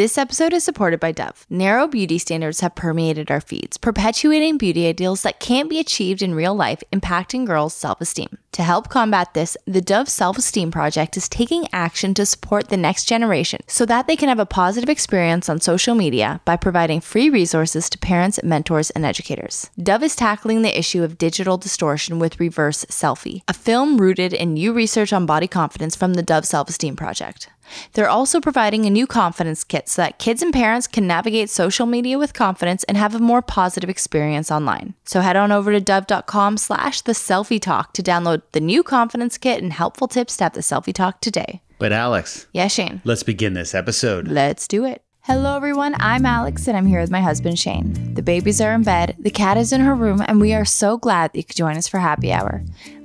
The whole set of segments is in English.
This episode is supported by Dove. Narrow beauty standards have permeated our feeds, perpetuating beauty ideals that can't be achieved in real life, impacting girls' self esteem. To help combat this, the Dove Self Esteem Project is taking action to support the next generation so that they can have a positive experience on social media by providing free resources to parents, mentors, and educators. Dove is tackling the issue of digital distortion with Reverse Selfie, a film rooted in new research on body confidence from the Dove Self Esteem Project. They're also providing a new confidence kit so that kids and parents can navigate social media with confidence and have a more positive experience online. So head on over to dove.com slash the selfie talk to download the new confidence kit and helpful tips to have the selfie talk today. But Alex, Yeah, Shane. let's begin this episode. Let's do it. Hello, everyone. I'm Alex, and I'm here with my husband, Shane. The babies are in bed, the cat is in her room, and we are so glad that you could join us for happy hour.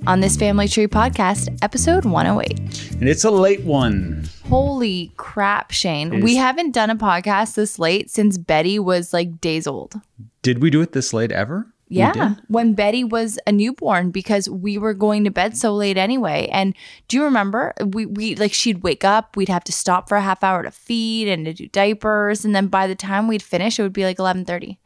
On this Family Tree podcast, episode 108. And it's a late one. Holy crap, Shane. We haven't done a podcast this late since Betty was like days old. Did we do it this late ever? Yeah, when Betty was a newborn because we were going to bed so late anyway. And do you remember we we like she'd wake up, we'd have to stop for a half hour to feed and to do diapers, and then by the time we'd finish, it would be like eleven thirty.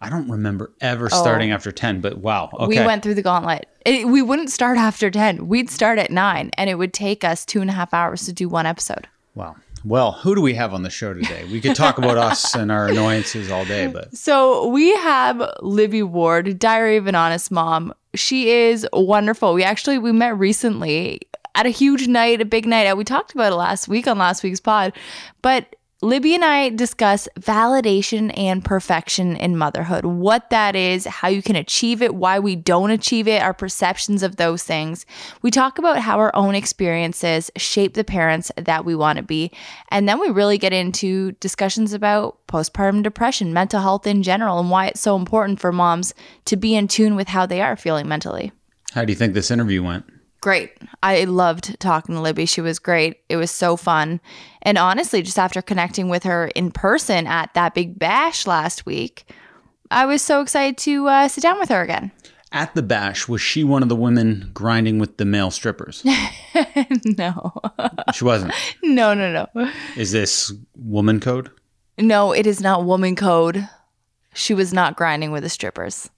I don't remember ever starting oh. after 10, but wow. Okay. Oh. We went through the gauntlet. It, we wouldn't start after ten. We'd start at nine, and it would take us two and a half hours to do one episode. Wow. Well, who do we have on the show today? We could talk about us and our annoyances all day, but So we have Libby Ward, Diary of an Honest Mom. She is wonderful. We actually we met recently at a huge night, a big night out. We talked about it last week on last week's pod, but Libby and I discuss validation and perfection in motherhood, what that is, how you can achieve it, why we don't achieve it, our perceptions of those things. We talk about how our own experiences shape the parents that we want to be. And then we really get into discussions about postpartum depression, mental health in general, and why it's so important for moms to be in tune with how they are feeling mentally. how do you think this interview went? Great. I loved talking to Libby. She was great. It was so fun. And honestly, just after connecting with her in person at that big bash last week, I was so excited to uh, sit down with her again. At the bash, was she one of the women grinding with the male strippers? no, she wasn't. no, no, no. Is this woman code? No, it is not woman code. She was not grinding with the strippers.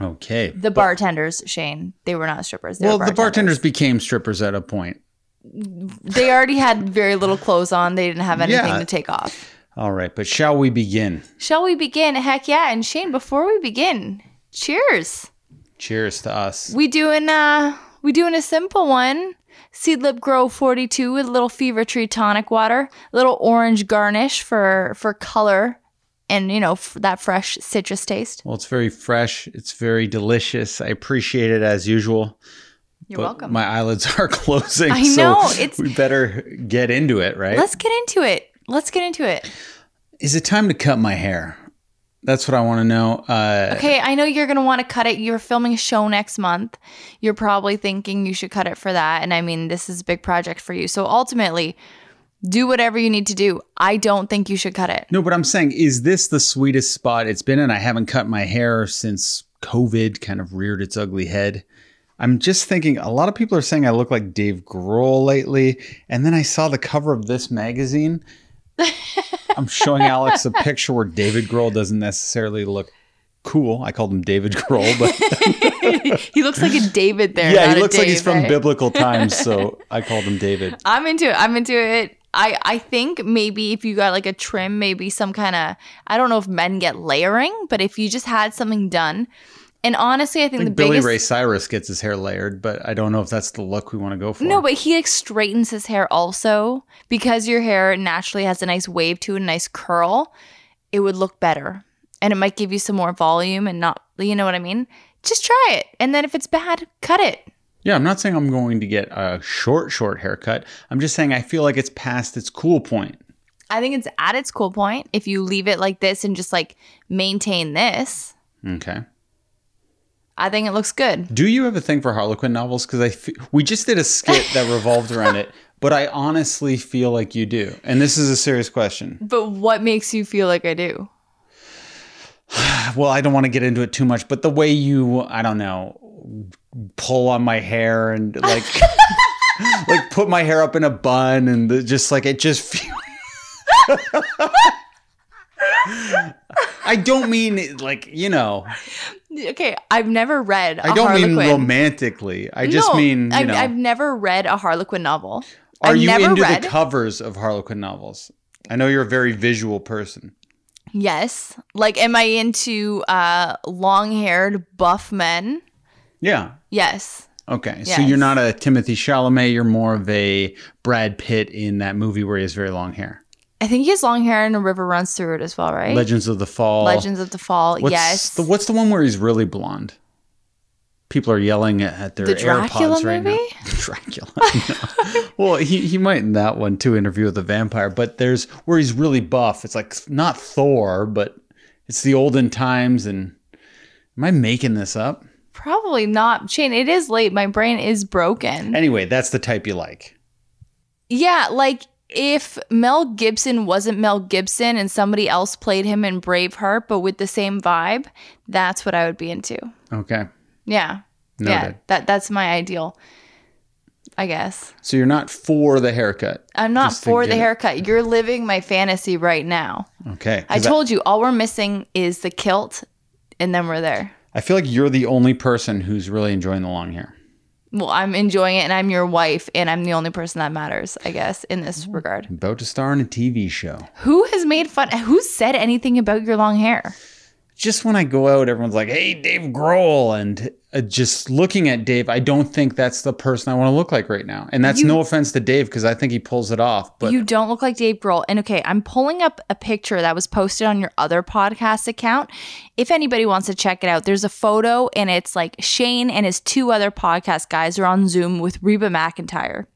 Okay. The bartenders, Shane, they were not strippers. Well, were the bartenders became strippers at a point. They already had very little clothes on. They didn't have anything Yeah. to take off. All right, but shall we begin? Shall we begin? Heck yeah. And Shane, before we begin, cheers. Cheers to us. We doing uh we doing a simple one. Seedlip Grow 42 with a little fever tree tonic water, a little orange garnish for for color and you know f- that fresh citrus taste. Well, it's very fresh. It's very delicious. I appreciate it as usual. You're but welcome. My eyelids are closing. I so know, it's- we better get into it, right? Let's get into it. Let's get into it. Is it time to cut my hair? That's what I want to know. Uh, Okay, I know you're gonna want to cut it. You're filming a show next month. You're probably thinking you should cut it for that. And I mean, this is a big project for you. So ultimately, do whatever you need to do. I don't think you should cut it. No, but I'm saying, is this the sweetest spot it's been in? I haven't cut my hair since COVID kind of reared its ugly head. I'm just thinking, a lot of people are saying I look like Dave Grohl lately. And then I saw the cover of this magazine. I'm showing Alex a picture where David Grohl doesn't necessarily look cool. I called him David Grohl, but he looks like a David there. yeah, he looks like he's from biblical times. So I called him David. I'm into it. I'm into it. I, I think maybe if you got like a trim, maybe some kind of I don't know if men get layering, but if you just had something done, and honestly, I think, I the think Billy biggest Ray Cyrus gets his hair layered, but I don't know if that's the look we want to go for. no, but he like straightens his hair also because your hair naturally has a nice wave to it, a nice curl. It would look better, and it might give you some more volume and not, you know what I mean. Just try it, and then if it's bad, cut it. Yeah, I'm not saying I'm going to get a short, short haircut. I'm just saying I feel like it's past its cool point. I think it's at its cool point if you leave it like this and just like maintain this. Okay. I think it looks good. Do you have a thing for Harlequin novels? Because I we just did a skit that revolved around it, but I honestly feel like you do. And this is a serious question. But what makes you feel like I do? Well, I don't want to get into it too much, but the way you, I don't know, pull on my hair and like, like put my hair up in a bun and the, just like it just feels. I don't mean like you know. Okay, I've never read. I I don't Harlequin. mean romantically. I just No, mean you I've, know. I've never read a Harlequin novel. are I've you never into read. the covers of Harlequin novels? I know you're a very visual person. yes, like, am I into uh, long-haired buff men? Yeah. Yes. Okay. So you're not a Timothée Chalamet. You're more of a Brad Pitt in that movie where he has very long hair. I think he has long hair and a river runs through it as well, right? Legends of the Fall. Legends of the Fall. What's yes. The, what's the one where he's really blonde? People are yelling at, at their The Dracula AirPods right movie? now. Dracula. no. well, he, he might in that one too, Interview with the Vampire. But there's where he's really buff. It's like not Thor, but it's the olden times. And am I making this up? Probably not. Shane, it is late. My brain is broken. Anyway, that's the type you like. Yeah, like if Mel Gibson wasn't Mel Gibson and somebody else played him in Braveheart, but with the same vibe, that's what I would be into. Okay. Yeah. Yeah. That that's my ideal. I guess. So you're not for the haircut. I'm not for the it- haircut. You're living my fantasy right now. Okay. I told you all we're missing is the kilt and then we're there. I feel like you're the only person who's really enjoying the long hair. Well, I'm enjoying it and I'm your wife and I'm the only person that matters, I guess, in this regard. About to star in a TV show. Who has made fun? Who said anything about your long hair? Just when I go out, everyone's like, "Hey, Dave Grohl," and uh, just looking at Dave, I don't think that's the person I want to look like right now. And that's You- no offense to Dave because I think he pulls it off. But you don't look like Dave Grohl. And okay, I'm pulling up a picture that was posted on your other podcast account. If anybody wants to check it out, there's a photo and it's like Shane and his two other podcast guys are on Zoom with Reba McEntire.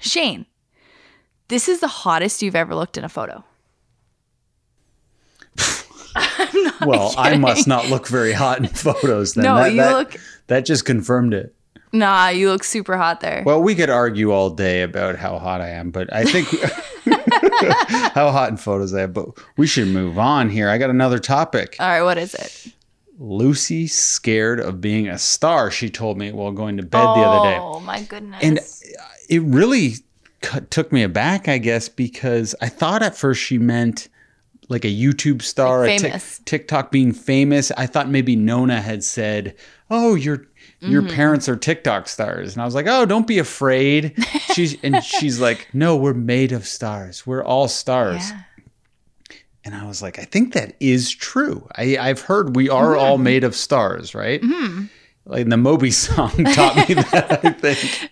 Shane, this is the hottest you've ever looked in a photo. Well, I must not look very hot in photos. Then No, that, you that- look- That just confirmed it. Nah, you look super hot there. Well, we could argue all day about how hot I am, but I think how hot in photos I have. But we should move on here. I got another topic. All right, what is it? Lucy scared of being a star. She told me while going to bed the other day. Oh my goodness. And it really cut, took me aback, I guess, because I thought at first she meant like a YouTube star, Like a famous. TikTok being famous. I thought maybe Nona had said, "Oh, your your Mm-hmm. parents are TikTok stars," and I was like, "Oh, don't be afraid." She's and she's like, "No, we're made of stars. We're all stars." yeah. And I was like, I think that is true. I, I've heard we are all made of stars, right? Like the Moby song taught me that, I think.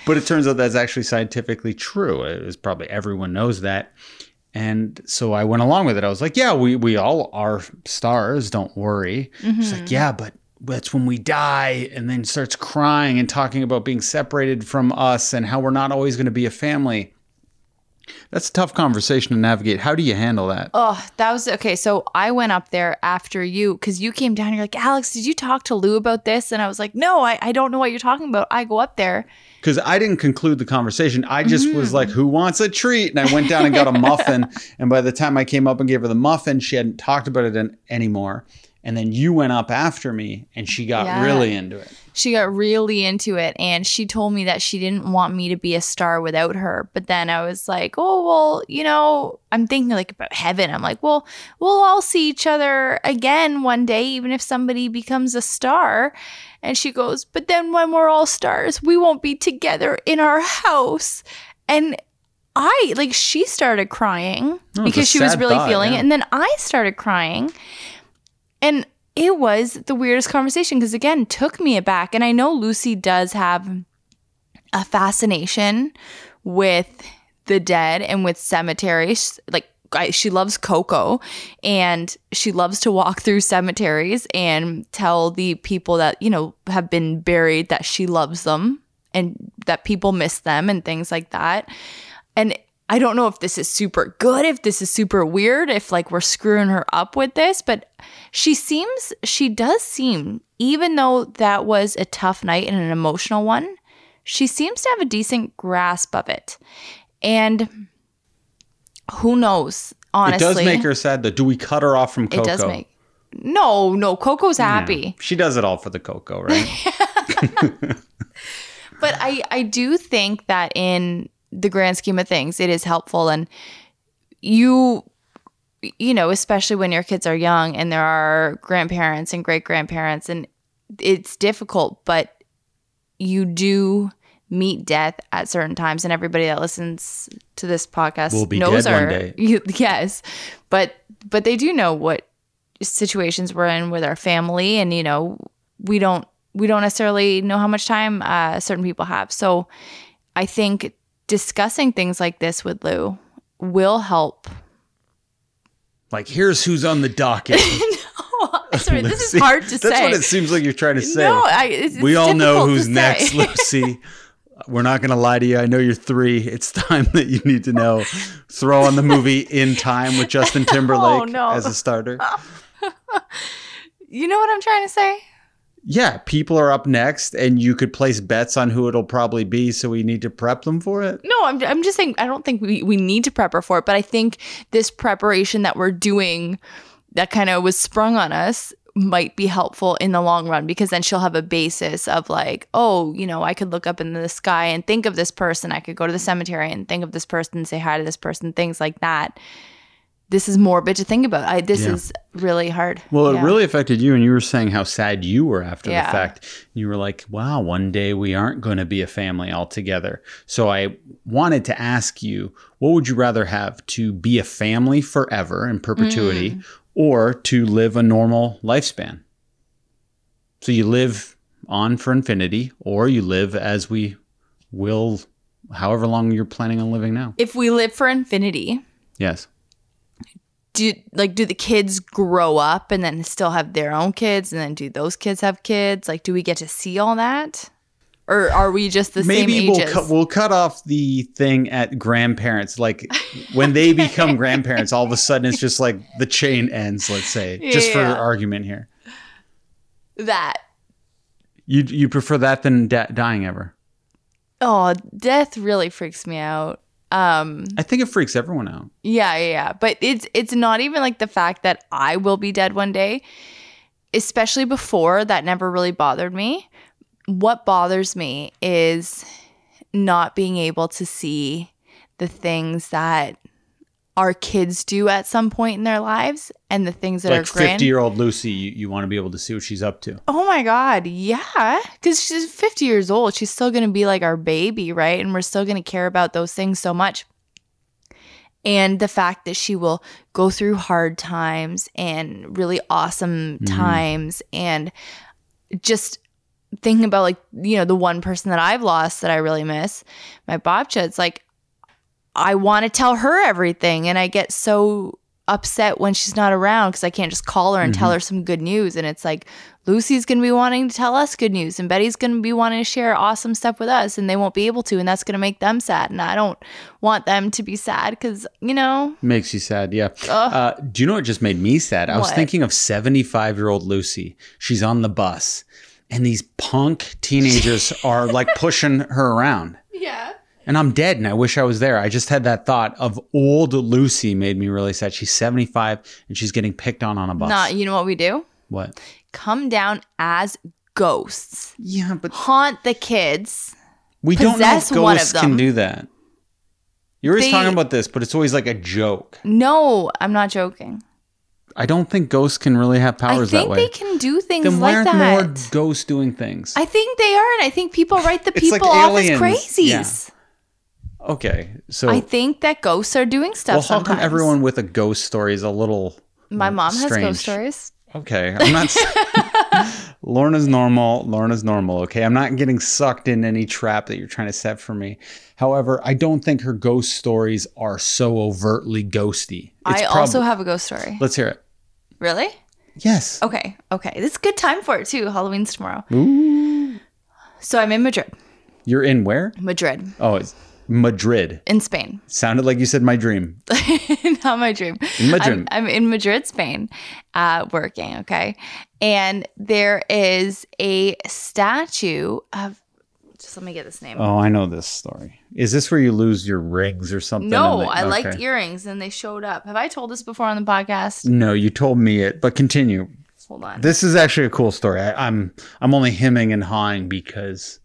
but it turns out that's actually scientifically true. It was probably everyone knows that. And so I went along with it. I was like, yeah, we, we all are stars. Don't worry. She's like, mm-hmm. yeah, but that's when we die. And then starts crying and talking about being separated from us and how we're not always going to be a family. That's a tough conversation to navigate. How do you handle that? Oh, that was okay. So I went up there after you because you came down. You're like, Alex, did you talk to Lou about this? And I was like, no, I, I don't know what you're talking about. I go up there. because I didn't conclude the conversation. I just Mm-hmm. was like, "Who wants a treat?" And I went down and got a muffin. And by the time I came up and gave her the muffin, she hadn't talked about it an- anymore. And then you went up after me, and she got Yeah. really into it. She got really into it and she told me that she didn't want me to be a star without her. But then I was like, oh, well, you know, I'm thinking like about heaven. I'm like, well, we'll all see each other again one day, even if somebody becomes a star. And she goes, but then when we're all stars, we won't be together in our house. And I like she started crying Oh, because she was really thought, feeling yeah. it. And then I started crying. And it was the weirdest conversation because again, took me aback. And I know Lucy does have a fascination with the dead and with cemeteries. Like I, she loves Coco and she loves to walk through cemeteries and tell the people that, you know, have been buried that she loves them and that people miss them and things like that. And I don't know if this is super good, if this is super weird, if like we're screwing her up with this, but she seems, she does seem, even though that was a tough night and an emotional one, she seems to have a decent grasp of it. And who knows, honestly. it does make her sad, though. Do we cut her off from Coco? It does make. No, no, Coco's happy. She does it all for the Coco, right? But I, I do think that in the grand scheme of things, it is helpful. And you you know, especially when your kids are young and there are grandparents and great grandparents and it's difficult, but you do meet death at certain times and everybody that listens to this podcast Will be knows dead one our day. you- yes. But but they do know what situations we're in with our family and you know, we don't we don't necessarily know how much time uh, certain people have. So I think discussing things like this with Lou will help Like, here's who's on the docket. no, Sorry, this is hard to That's say. what it seems like you're trying to say. No, I, it's, it's we all know who's next, Lucy. We're not going to lie to you. I know you're three. It's time that you need to know. Throw on the movie In Time with Justin oh, Timberlake Oh, no. as a starter. you know what I'm trying to say? Yeah, people are up next, and you could place bets on who it'll probably be. So we need to prep them for it. No, I'm, I'm just saying, I don't think we, we need to prep her for it, but I think this preparation that we're doing that kind of was sprung on us might be helpful in the long run because then she'll have a basis of like, oh, you know, I could look up in the sky and think of this person. I could go to the cemetery and think of this person, say hi to this person, things like that. This is morbid to think about. I, this Yeah. is really hard. Well, it really affected you, and you were saying how sad you were after Yeah. the fact. You were like, "Wow, one day we aren't going to be a family altogether." So I wanted to ask you, what would you rather have to be a family forever in perpetuity, Mm. or to live a normal lifespan? So you live on for infinity, or you live as we will, however long you're planning on living now. if we live for infinity, Yes. Do like do the kids grow up and then still have their own kids? And then do those kids have kids? Like do we get to see all that? Or are we just the Maybe same we'll ages? cut we'll cut off the thing at grandparents. Like when they become grandparents, all of a sudden it's just like the chain ends. Let's say, just for argument here, that. You you prefer that than da- dying ever? oh death really freaks me out um I think it freaks everyone out. yeah yeah yeah but it's it's not even like the fact that i will be dead one day especially before that never really bothered me what bothers me is not being able to see the things that our kids do at some point in their lives and the things that like are grand fifty year old Lucy, you, you want to be able to see what she's up to. Oh my God. Yeah. Because she's 50 years old. She's still going to be like our baby, right? And we're still going to care about those things so much. And the fact that she will go through hard times and really awesome mm-hmm. times and just thinking about like, you know, the one person that I've lost that I really miss, my Bobcha, it's like, I want to tell her everything. And I get so upset when she's not around because I can't just call her and tell her some good news. And it's like Lucy's going to be wanting to tell us good news, and Betty's going to be wanting to share awesome stuff with us, and they won't be able to. And that's going to make them sad. And I don't want them to be sad because, you know, Makes you sad, yeah. Uh, do you know what just made me sad? I was thinking of 75 year old Lucy. She's on the bus, and these punk teenagers are like pushing her around. yeah. And I'm dead, and I wish I was there. I just had that thought of old Lucy made me really sad. She's 75 and she's getting picked on on a bus. Not, you know what we do? what? Come down as ghosts, Yeah, but haunt the kids. we don't know if Possess one of ghosts can do that. You're always They- talking about this, but it's always like a joke. No, I'm not joking. I don't think ghosts can really have powers that think way. they can do things then why like aren't that. more ghosts doing things? I think they are, and I think people write the It's like people off as crazies. Yeah. Okay, so I think that ghosts are doing stuff. well, how come sometimes. everyone with a ghost story is a little My mm, mom has strange? ghost stories. Okay, I'm not. Lorna's normal. Lorna's normal. Okay, I'm not getting sucked in any trap that you're trying to set for me. However, I don't think her ghost stories are so overtly ghosty. It's I prob- also have a ghost story. Let's hear it. Really? Yes. Okay. Okay. It's a good time for it too. Halloween's tomorrow. Ooh. So I'm in Madrid. You're in where? Madrid Oh, it's Madrid. in Spain. Sounded like you said my dream. Not my dream. In I'm, Madrid. I'm in Madrid, Spain, uh, working. Okay. And there is a statue of, just let me get this name. Oh, I know this story. Is this where you lose your rings or something? no, they- I liked earrings and they showed up. Have I told this before on the podcast? No, you told me it, but continue. Hold on. This is actually a cool story. I, I'm I'm only hemming and hawing because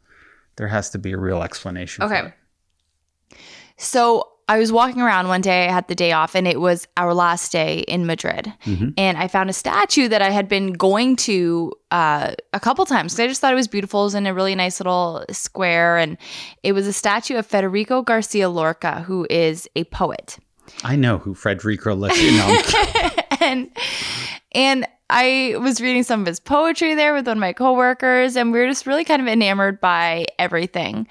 there has to be a real explanation. for Okay. So I was walking around one day, I had the day off, and it was our last day in Madrid. And I found a statue that I had been going to uh, a couple times because I just thought it was beautiful. It was in a really nice little square. And it was a statue of Federico Garcia Lorca, who is a poet. I know who Federico Garcia. No, and and I was reading some of his poetry there with one of my coworkers, and we were just really kind of enamored by everything.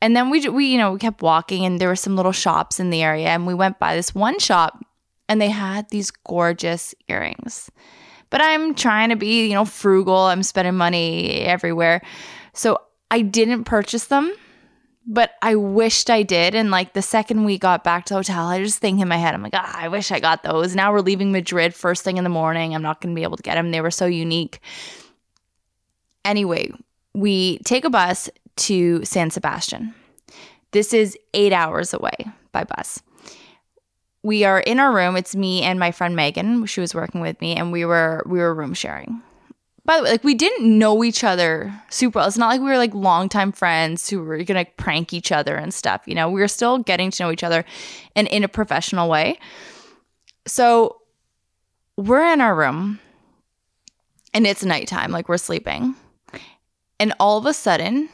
And then we we you know we kept walking, and there were some little shops in the area, and we went by this one shop, and they had these gorgeous earrings. But I'm trying to be you know frugal. I'm spending money everywhere, so I didn't purchase them but I wished I did. And like the second we got back to the hotel, I just think in my head, I'm like, ah, I wish I got those. Now we're leaving Madrid first thing in the morning. I'm not going to be able to get them. They were so unique. Anyway, we take a bus to San Sebastian. This is eight hours away by bus. We are in our room. It's me and my friend Megan. She was working with me, and we were we were room sharing by the way, like we didn't know each other super well. It's not like we were like longtime friends who were gonna prank each other and stuff. You know, we were still getting to know each other and in a professional way. So we're in our room and it's nighttime, like we're sleeping. And all of a sudden,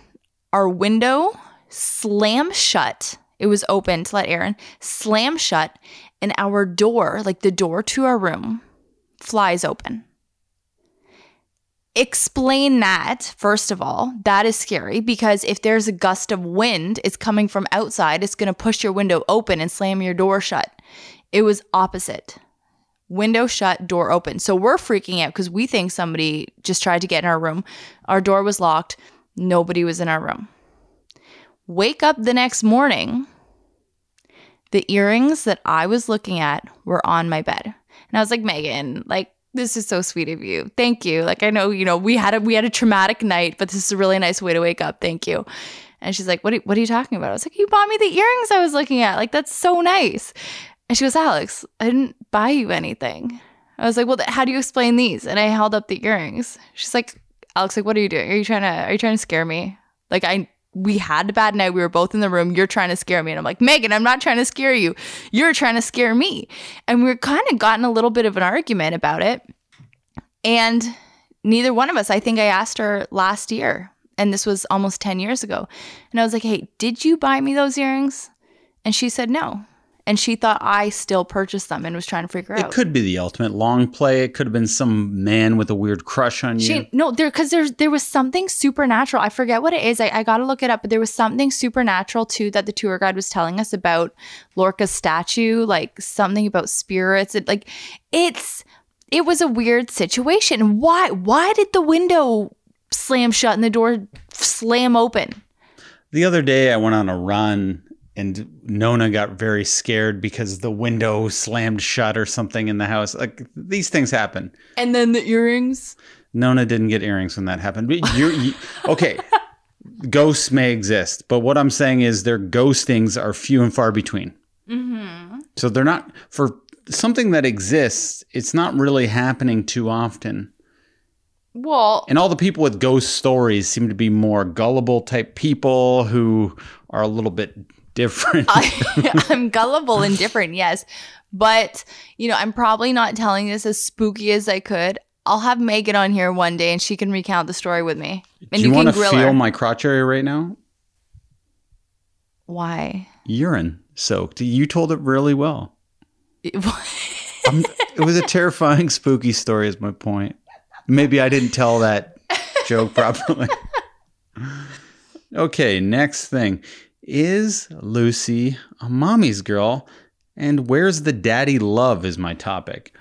our window slams shut. It was open to let air in, slam shut, and our door, like the door to our room, flies open. Explain that first of all. That is scary because if there's a gust of wind it's coming from outside it's going to push your window open and slam your door shut. It was opposite. Window shut door open. So we're freaking out because we think somebody just tried to get in our room. Our door was locked nobody was in our room wake up the next morning the earrings that i was looking at were on my bed and i was like megan like this is so sweet of you. Thank you. Like I know, you know, we had a we had a traumatic night, but this is a really nice way to wake up. Thank you. And she's like, "What? Are, what are you talking about?" I was like, "You bought me the earrings I was looking at. Like that's so nice." And she goes, "Alex, I didn't buy you anything." I was like, "Well, th- how do you explain these?" And I held up the earrings. She's like, "Alex, like, what are you doing? Are you trying to are you trying to scare me?" Like I we had a bad night. We were both in the room. You're trying to scare me. And I'm like, Megan, I'm not trying to scare you. You're trying to scare me. And we are kind of gotten a little bit of an argument about it. And neither one of us, I think I asked her last year, and this was almost 10 years ago. And I was like, hey, did you buy me those earrings? And she said no. And she thought I still purchased them and was trying to figure it out. It could be the ultimate long play. It could have been some man with a weird crush on you. She no, there because there's there was something supernatural. I forget what it is. I, I gotta look it up, but there was something supernatural too that the tour guide was telling us about Lorca's statue, like something about spirits. It like it's it was a weird situation. Why why did the window slam shut and the door slam open? The other day, I went on a run and Nona got very scared because the window slammed shut or something in the house. Like these things happen. And then the earrings. Nona didn't get earrings when that happened. But you're you, okay. Ghosts may exist, but what I'm saying is their ghostings are few and far between. Hmm. So they're not for something that exists. It's not really happening too often. Well, And all the people with ghost stories seem to be more gullible type people who are a little bit different. I, I'm gullible and different, yes. But, you know, I'm probably not telling this as spooky as I could. I'll have Megan on here one day and she can recount the story with me. And Do you, can want to grill feel her. my crotch area right now? Why? Urine soaked. You told it really well. It was a terrifying, spooky story, is my point. Maybe I didn't tell that joke properly. okay, next thing. Is Lucy a mommy's girl? And where's the daddy love is my topic.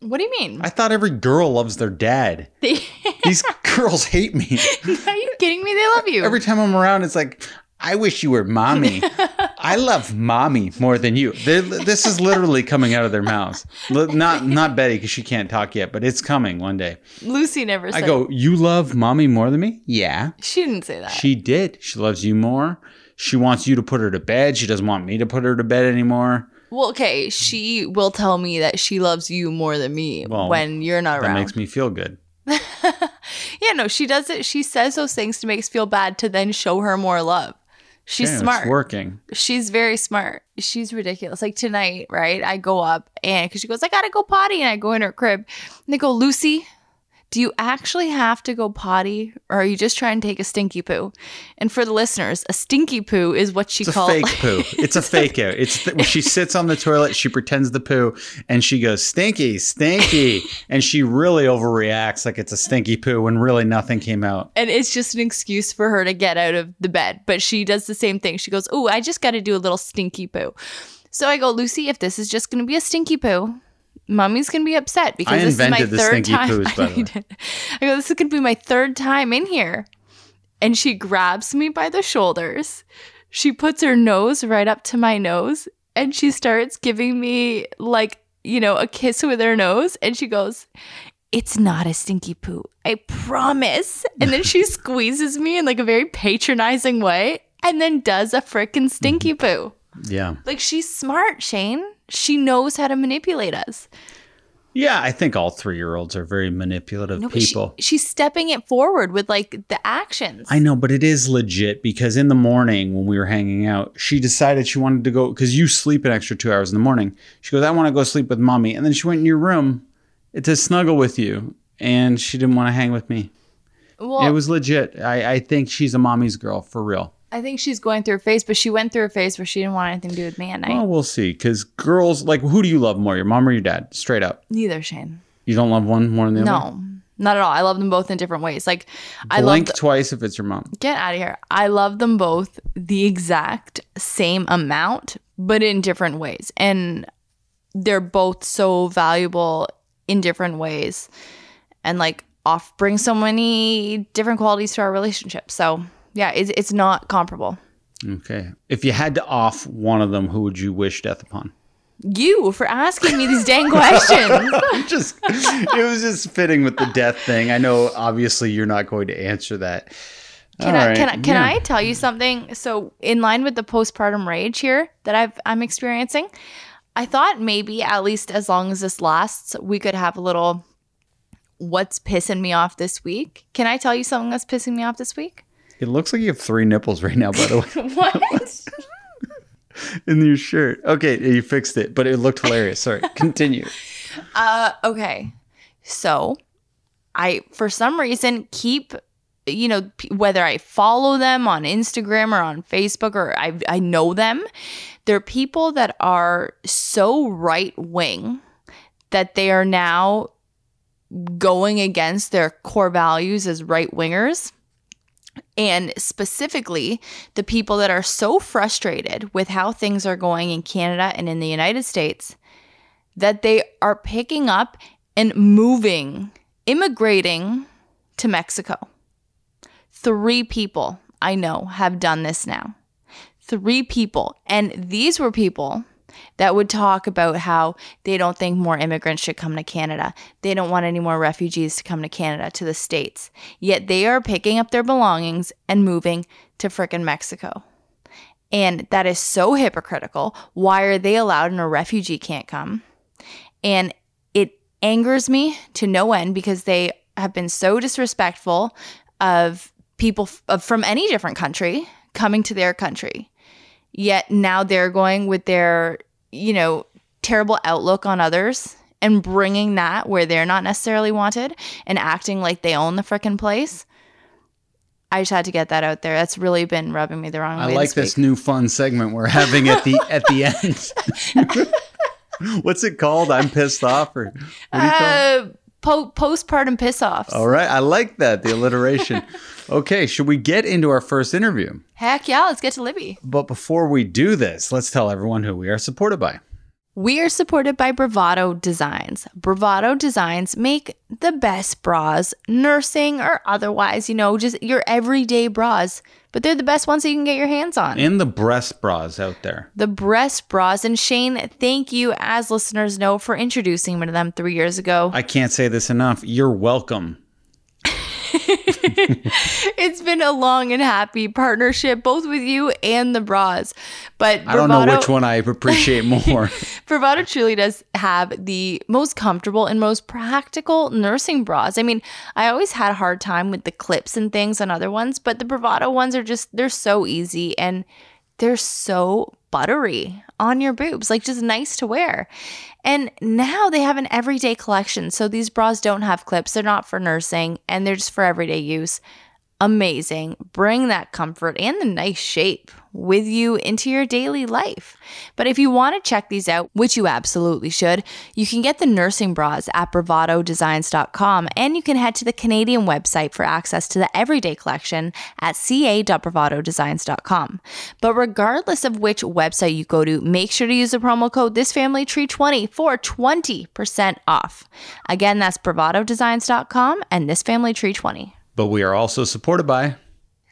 what do you mean? I thought every girl loves their dad. These girls hate me. Are you kidding me? They love you. Every time I'm around, it's like, I wish you were mommy. I love mommy more than you. They're, this is literally coming out of their mouths. Not not Betty because she can't talk yet, but it's coming one day. Lucy never said I go, you love mommy more than me? Yeah, She didn't say that. she did. She loves you more. She wants you to put her to bed. She doesn't want me to put her to bed anymore. well, okay, she will tell me that she loves you more than me Well, when you're not That around. That makes me feel good. yeah, no, she does it. She says those things to make us feel bad to then show her more love. She's Okay, smart. It's working. She's very smart. She's ridiculous. Like tonight, right? I go up and because she goes, I gotta go potty, and I go in her crib and they go, Lucy, do you actually have to go potty, or are you just trying to take a stinky poo? And for the listeners, a stinky poo is what she It's a calls fake poo. It's a fake out. It's th- when she sits on the toilet, she pretends the poo, and she goes stinky, stinky, and she really overreacts like it's a stinky poo when really nothing came out. and it's just an excuse for her to get out of the bed. But she does the same thing. She goes, "Oh, I just got to do a little stinky poo." So I go, Lucy, if this is just going to be a stinky poo, mommy's going to be upset because I this is my third stinky time. poos, by the way. I did. I go, this is to be my third time in here, and she grabs me by the shoulders. She puts her nose right up to my nose, and she starts giving me like you know a kiss with her nose, and she goes it's not a stinky poo. I promise. And then she squeezes me in like a very patronizing way and then does a frickin' stinky mm-hmm. poo. Yeah. Like she's smart, Shane. She knows how to manipulate us. Yeah, I think all three year olds are very manipulative No, but she- people. she's stepping it forward with like the actions. I know, but it is legit because in the morning when we were hanging out, she decided she wanted to go because you sleep an extra two hours in the morning. She goes, I want to go sleep with mommy. And then she went in your room to snuggle with you, and she didn't want to hang with me. well, it was legit. I, I think she's a mommy's girl for real. I think she's going through a phase, but she went through a phase where she didn't want anything to do with me at night. Well, we'll see. Because girls, like, who do you love more, your mom or your dad? Straight up. Neither, Shane. You don't love one more than the other? No, not at all. I love them both in different ways. Like I love Blink twice if it's your mom. get out of here. I love them both the exact same amount, but in different ways. And they're both so valuable in different ways and like off bring so many different qualities to our relationship. So yeah, it's, it's not comparable. Okay. If you had to off one of them, who would you wish death upon? You for asking me these dang questions. just it was just fitting with the death thing. I know obviously you're not going to answer that. Can I right, can I can yeah. I tell you something? So in line with the postpartum rage here that I've I'm experiencing, I thought maybe at least as long as this lasts, we could have a little what's pissing me off this week. Can I tell you something that's pissing me off this week? It looks like you have three nipples right now, by the way, What? in your shirt. Okay, you fixed it, but it looked hilarious. Sorry, continue. uh okay. So, I for some reason keep you know whether I follow them on Instagram or on Facebook or I I know them, they're people that are so right wing that they are now going against their core values as right wingers. And specifically, the people that are so frustrated with how things are going in Canada and in the United States that they are picking up and moving, immigrating to Mexico. Three people I know have done this now. Three people. And these were people that would talk about how they don't think more immigrants should come to Canada. They don't want any more refugees to come to Canada, to the States. Yet they are picking up their belongings and moving to frickin' Mexico. And that is so hypocritical. Why are they allowed and a refugee can't come? And it angers me to no end because they have been so disrespectful of people f- from any different country coming to their country. Yet now they're going with their, you know, terrible outlook on others and bringing that where they're not necessarily wanted and acting like they own the frickin' place. I just had to get that out there. That's really been rubbing me the wrong I way. I like this this new fun segment we're having at the at the end. What's it called? I'm pissed off, or what do you? Uh, po- postpartum piss offs. All right, I like that the alliteration. okay, should we get into our first interview? Heck yeah, let's get to Libby. But before we do this, let's tell everyone who we are supported by. We are supported by Bravado Designs. Bravado Designs make the best bras, nursing or otherwise, you know, just your everyday bras, but they're the best ones that you can get your hands on. And the breast bras out there. the breast bras. And Shane, thank you, as listeners know, for introducing me to them three years ago. I can't say this enough. You're welcome. it's been a long and happy partnership, both with you and the bras. But I don't know which one I appreciate more. Bravado truly does have the most comfortable and most practical nursing bras. I mean, I always had a hard time with the clips and things on other ones, but the Bravado ones are just, they're so easy and they're so buttery on your boobs, like just nice to wear. And now they have an everyday collection. So these bras don't have clips, they're not for nursing, and they're just for everyday use amazing. Bring that comfort and the nice shape with you into your daily life. But if you want to check these out, which you absolutely should, you can get the nursing bras at bravadodesigns.com and you can head to the Canadian website for access to the everyday collection at ca.bravadodesigns.com. But regardless of which website you go to, make sure to use the promo code thisfamilytree20 for 20% off. Again, that's bravadodesigns.com and thisfamilytree20. But we are also supported by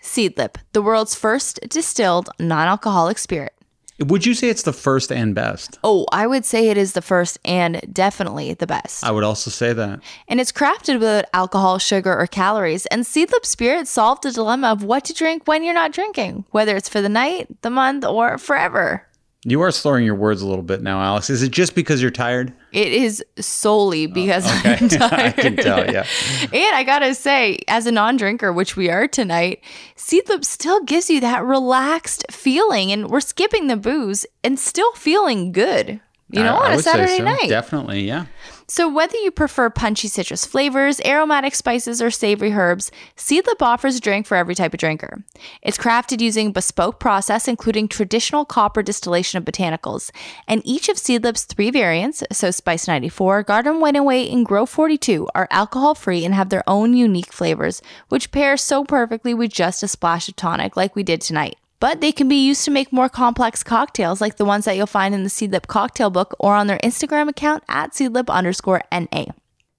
Seedlip, the world's first distilled non alcoholic spirit. Would you say it's the first and best? Oh, I would say it is the first and definitely the best. I would also say that. And it's crafted without alcohol, sugar, or calories. And Seedlip Spirit solved the dilemma of what to drink when you're not drinking, whether it's for the night, the month, or forever. You are slurring your words a little bit now, Alex. Is it just because you're tired? It is solely oh, because oh, okay. I'm tired. I can tell, yeah. and I gotta say, as a non-drinker, which we are tonight, Seedlip still gives you that relaxed feeling, and we're skipping the booze and still feeling good. You know, I, on a Saturday so. night. Definitely, yeah. So, whether you prefer punchy citrus flavors, aromatic spices, or savory herbs, Seedlip offers a drink for every type of drinker. It's crafted using bespoke process, including traditional copper distillation of botanicals. And each of Seedlip's three variants, so Spice 94, Garden White and Grow 42, are alcohol free and have their own unique flavors, which pair so perfectly with just a splash of tonic, like we did tonight but they can be used to make more complex cocktails like the ones that you'll find in the Seedlip cocktail book or on their Instagram account at seedlip underscore NA.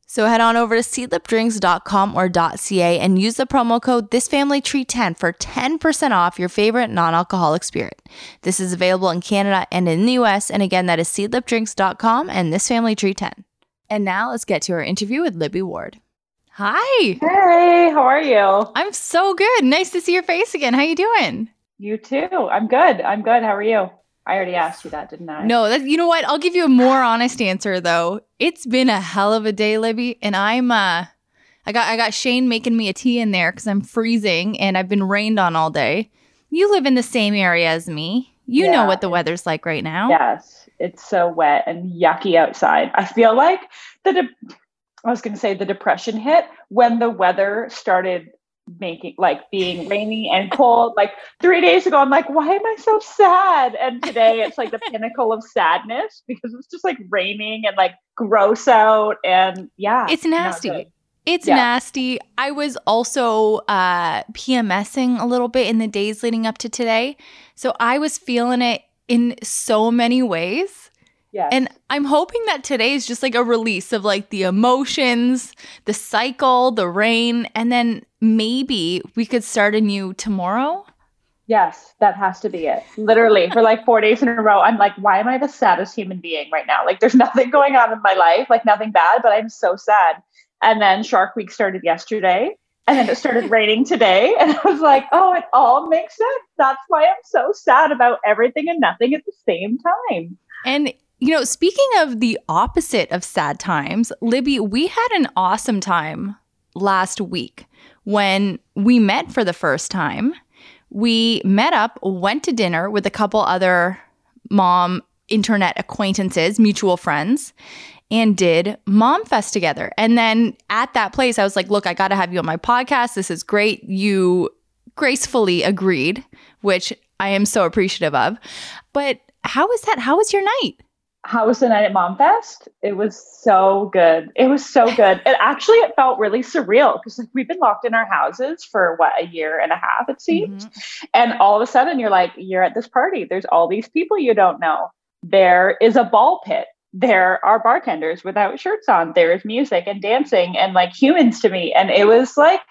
So head on over to seedlipdrinks.com or .ca and use the promo code thisfamilytree10 for 10% off your favorite non-alcoholic spirit. This is available in Canada and in the US, and again, that is seedlipdrinks.com and thisfamilytree10. And now let's get to our interview with Libby Ward. Hi. Hey, how are you? I'm so good. Nice to see your face again. How you doing? You too. I'm good. I'm good. How are you? I already asked you that, didn't I? No, that, you know what? I'll give you a more honest answer though. It's been a hell of a day, Libby, and I'm uh I got I got Shane making me a tea in there cuz I'm freezing and I've been rained on all day. You live in the same area as me. You yeah. know what the weather's like right now. Yes. It's so wet and yucky outside. I feel like the de- I was going to say the depression hit when the weather started making like being rainy and cold. Like three days ago, I'm like, why am I so sad? And today it's like the pinnacle of sadness because it's just like raining and like gross out. And yeah, it's nasty. It's yeah. nasty. I was also uh, PMSing a little bit in the days leading up to today. So I was feeling it in so many ways. Yes. And I'm hoping that today is just like a release of like the emotions, the cycle, the rain, and then maybe we could start anew tomorrow. Yes, that has to be it. Literally, for like four days in a row, I'm like, why am I the saddest human being right now? Like, there's nothing going on in my life, like, nothing bad, but I'm so sad. And then Shark Week started yesterday, and then it started raining today. And I was like, oh, it all makes sense. That's why I'm so sad about everything and nothing at the same time. And you know, speaking of the opposite of sad times, Libby, we had an awesome time last week when we met for the first time. We met up, went to dinner with a couple other mom internet acquaintances, mutual friends, and did Mom Fest together. And then at that place, I was like, look, I got to have you on my podcast. This is great. You gracefully agreed, which I am so appreciative of. But how was that? How was your night? How was the night at Mom Fest? It was so good. It was so good. It actually it felt really surreal because like we've been locked in our houses for what a year and a half it seems, mm-hmm. and all of a sudden you're like you're at this party. There's all these people you don't know. There is a ball pit. There are bartenders without shirts on. There is music and dancing and like humans to me, and it was like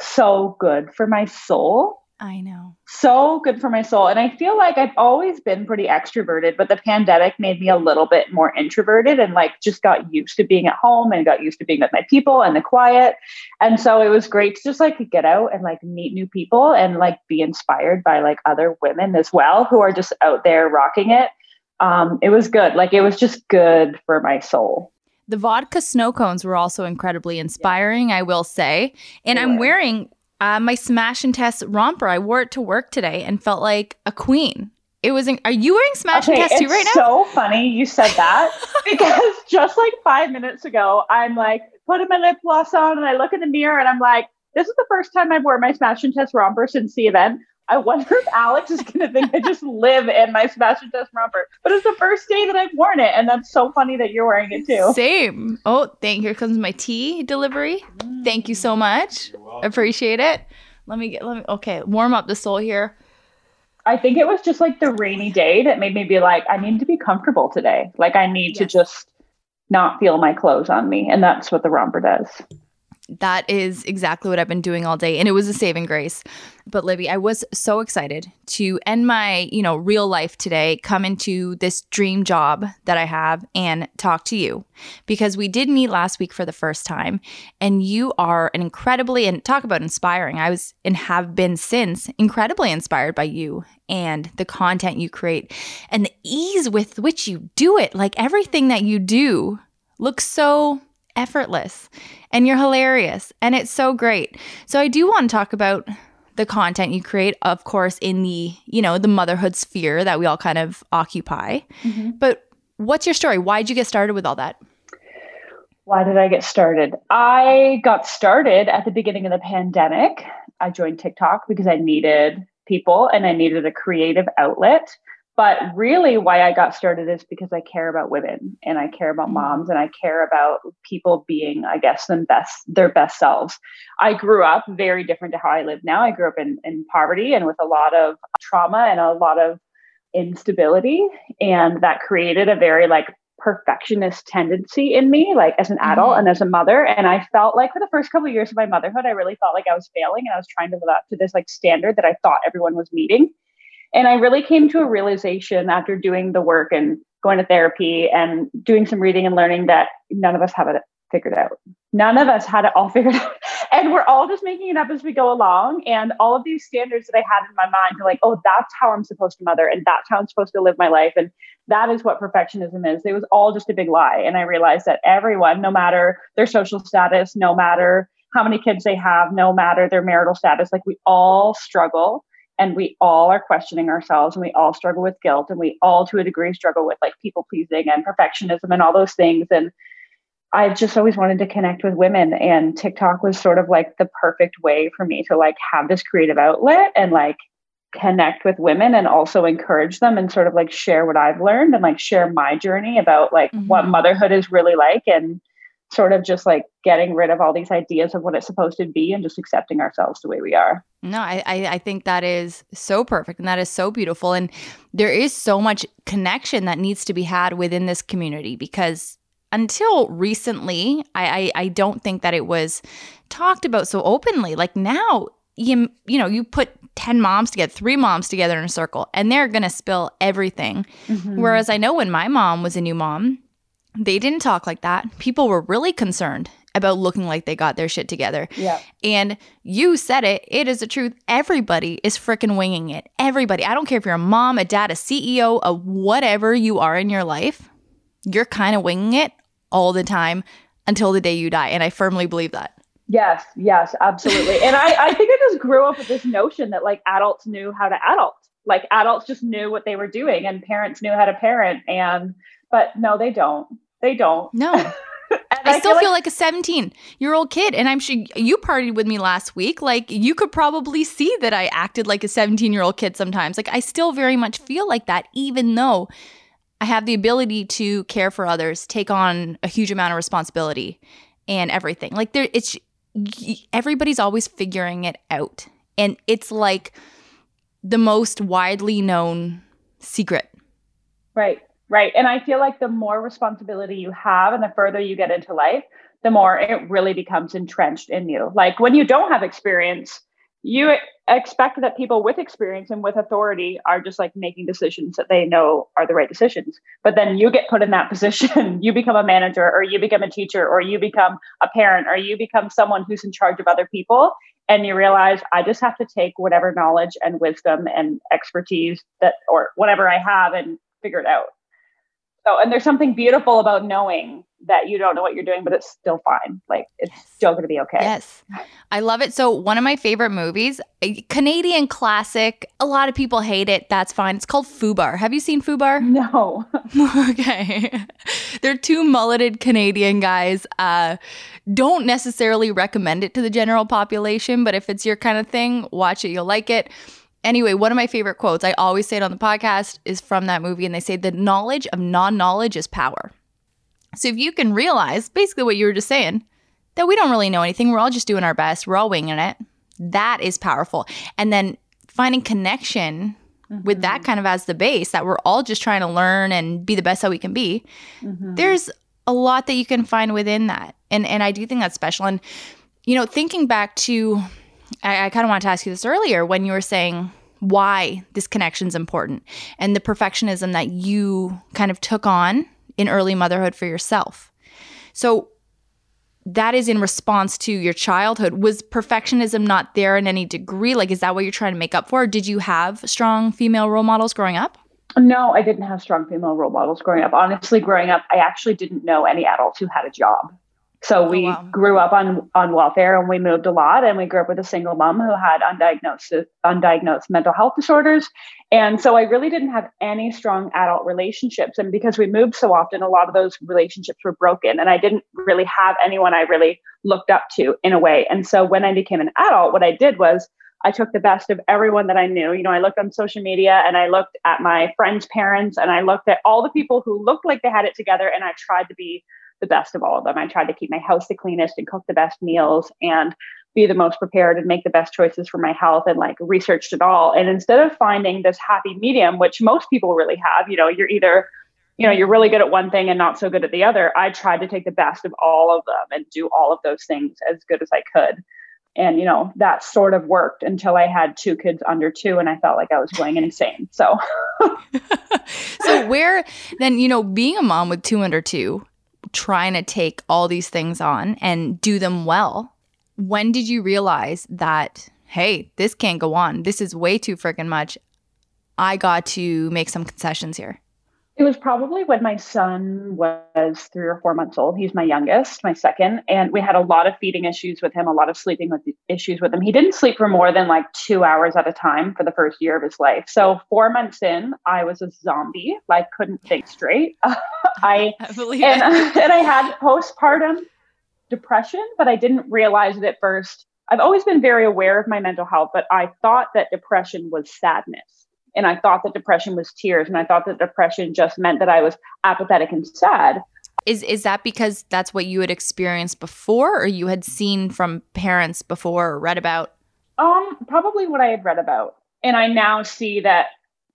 so good for my soul I know. So good for my soul. And I feel like I've always been pretty extroverted, but the pandemic made me a little bit more introverted and like just got used to being at home and got used to being with my people and the quiet. And so it was great to just like get out and like meet new people and like be inspired by like other women as well who are just out there rocking it. Um, it was good. Like it was just good for my soul. The vodka snow cones were also incredibly inspiring, I will say. And I'm wearing uh, my smash and Tess romper. I wore it to work today and felt like a queen. It was. In, are you wearing smash okay, and Tess too right now? It's so funny you said that because just like five minutes ago, I'm like putting my lip gloss on and I look in the mirror and I'm like, this is the first time I've worn my smash and Tess romper since the event. I wonder if Alex is going to think I just live in my Smash and Tess romper. But it's the first day that I've worn it, and that's so funny that you're wearing it too. Same. Oh, thank. Here comes my tea delivery. Mm. Thank you so much. Appreciate it. Let me get. Let me. Okay, warm up the soul here. I think it was just like the rainy day that made me be like, I need to be comfortable today. Like I need yes. to just not feel my clothes on me, and that's what the romper does that is exactly what I've been doing all day. And it was a saving grace. But Libby, I was so excited to end my, you know, real life today, come into this dream job that I have and talk to you because we did meet last week for the first time. And you are an incredibly, and talk about inspiring. I was and have been since incredibly inspired by you and the content you create and the ease with which you do it. Like everything that you do looks so effortless and you're hilarious and it's so great. So I do want to talk about the content you create of course in the, you know, the motherhood sphere that we all kind of occupy. Mm-hmm. But what's your story? Why did you get started with all that? Why did I get started? I got started at the beginning of the pandemic. I joined TikTok because I needed people and I needed a creative outlet. But really, why I got started is because I care about women and I care about mm-hmm. moms and I care about people being, I guess, them best their best selves. I grew up very different to how I live now. I grew up in, in poverty and with a lot of trauma and a lot of instability. And that created a very like perfectionist tendency in me, like as an adult mm-hmm. and as a mother. And I felt like for the first couple of years of my motherhood, I really felt like I was failing and I was trying to live up to this like standard that I thought everyone was meeting. And I really came to a realization after doing the work and going to therapy and doing some reading and learning that none of us have it figured out. None of us had it all figured out. And we're all just making it up as we go along. And all of these standards that I had in my mind are like, oh, that's how I'm supposed to mother and that's how I'm supposed to live my life. And that is what perfectionism is. It was all just a big lie. And I realized that everyone, no matter their social status, no matter how many kids they have, no matter their marital status, like we all struggle and we all are questioning ourselves and we all struggle with guilt and we all to a degree struggle with like people pleasing and perfectionism and all those things and i've just always wanted to connect with women and tiktok was sort of like the perfect way for me to like have this creative outlet and like connect with women and also encourage them and sort of like share what i've learned and like share my journey about like mm-hmm. what motherhood is really like and sort of just like getting rid of all these ideas of what it's supposed to be and just accepting ourselves the way we are. No, I, I think that is so perfect and that is so beautiful. And there is so much connection that needs to be had within this community because until recently, I, I, I don't think that it was talked about so openly. Like now, you you know, you put 10 moms together, three moms together in a circle, and they're gonna spill everything. Mm-hmm. Whereas I know when my mom was a new mom, they didn't talk like that. People were really concerned about looking like they got their shit together. Yeah. And you said it, it is the truth. Everybody is freaking winging it. Everybody. I don't care if you're a mom, a dad, a CEO, a whatever you are in your life, you're kind of winging it all the time until the day you die. And I firmly believe that. Yes, yes, absolutely. and I, I think I just grew up with this notion that like adults knew how to adult. Like adults just knew what they were doing and parents knew how to parent. And but no, they don't. They don't. No. I, I, still feel, feel like, like, a 17 year old kid. And I'm sure you partied with me last week. Like, you could probably see that I acted like a 17 year old kid sometimes. Like, I still very much feel like that, even though I have the ability to care for others, take on a huge amount of responsibility and everything. Like, there, it's everybody's always figuring it out. And it's like the most widely known secret. Right. Right. And I feel like the more responsibility you have and the further you get into life, the more it really becomes entrenched in you. Like when you don't have experience, you expect that people with experience and with authority are just like making decisions that they know are the right decisions. But then you get put in that position, you become a manager or you become a teacher or you become a parent or you become someone who's in charge of other people and you realize I just have to take whatever knowledge and wisdom and expertise that or whatever I have and figure it out. So, and there's something beautiful about knowing that you don't know what you're doing, but it's still fine. Like it's yes. still going to be okay. Yes. I love it. So, one of my favorite movies, a Canadian classic. A lot of people hate it. That's fine. It's called Fubar. Have you seen Fubar? No. okay. They're two mulleted Canadian guys. Uh, don't necessarily recommend it to the general population, but if it's your kind of thing, watch it. You'll like it. Anyway, one of my favorite quotes, I always say it on the podcast, is from that movie. And they say, The knowledge of non knowledge is power. So if you can realize basically what you were just saying, that we don't really know anything, we're all just doing our best, we're all winging it, that is powerful. And then finding connection mm-hmm. with that mm-hmm. kind of as the base, that we're all just trying to learn and be the best that we can be, mm-hmm. there's a lot that you can find within that. And and I do think that's special. And you know, thinking back to I, I kind of wanted to ask you this earlier when you were saying why this connection is important and the perfectionism that you kind of took on in early motherhood for yourself. So that is in response to your childhood. Was perfectionism not there in any degree? Like, is that what you're trying to make up for? Did you have strong female role models growing up? No, I didn't have strong female role models growing up. Honestly, growing up, I actually didn't know any adults who had a job. So oh, we oh, wow. grew up on on welfare and we moved a lot and we grew up with a single mom who had undiagnosed undiagnosed mental health disorders. And so I really didn't have any strong adult relationships. And because we moved so often, a lot of those relationships were broken. And I didn't really have anyone I really looked up to in a way. And so when I became an adult, what I did was I took the best of everyone that I knew. You know, I looked on social media and I looked at my friends' parents and I looked at all the people who looked like they had it together and I tried to be the best of all of them. I tried to keep my house the cleanest and cook the best meals and be the most prepared and make the best choices for my health and like researched it all. And instead of finding this happy medium, which most people really have, you know, you're either you know you're really good at one thing and not so good at the other i tried to take the best of all of them and do all of those things as good as i could and you know that sort of worked until i had two kids under two and i felt like i was going insane so so where then you know being a mom with two under two trying to take all these things on and do them well. When did you realize that, hey, this can't go on? This is way too freaking much. I got to make some concessions here. It was probably when my son was three or four months old. He's my youngest, my second. And we had a lot of feeding issues with him, a lot of sleeping with issues with him. He didn't sleep for more than like two hours at a time for the first year of his life. So four months in, I was a zombie. Like couldn't think straight. I, I believe and, and I had postpartum depression, but I didn't realize it at first. I've always been very aware of my mental health, but I thought that depression was sadness and I thought that depression was tears, and I thought that depression just meant that I was apathetic and sad. Is is that because that's what you had experienced before, or you had seen from parents before or read about? Um, probably what I had read about, and I now see that.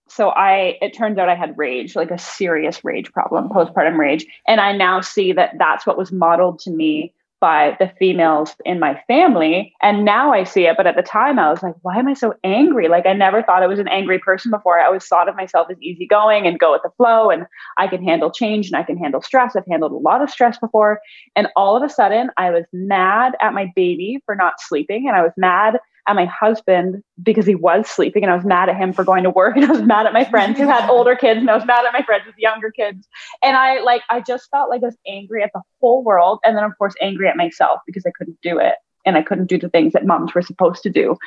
So I, it turns out I had rage, like a serious rage problem, postpartum rage, and I now see that that's what was modeled to me by the females in my family. And now I see it. But at the time, I was like, why am I so angry? Like, I never thought I was an angry person before. I always thought of myself as easygoing and go with the flow. And I can handle change and I can handle stress. I've handled a lot of stress before. And all of a sudden, I was mad at my baby for not sleeping. And I was mad at my husband because he was sleeping and I was mad at him for going to work and I was mad at my friends who had older kids and I was mad at my friends with younger kids. And I like I just felt like I was angry at the whole world and then of course angry at myself because I couldn't do it and I couldn't do the things that moms were supposed to do.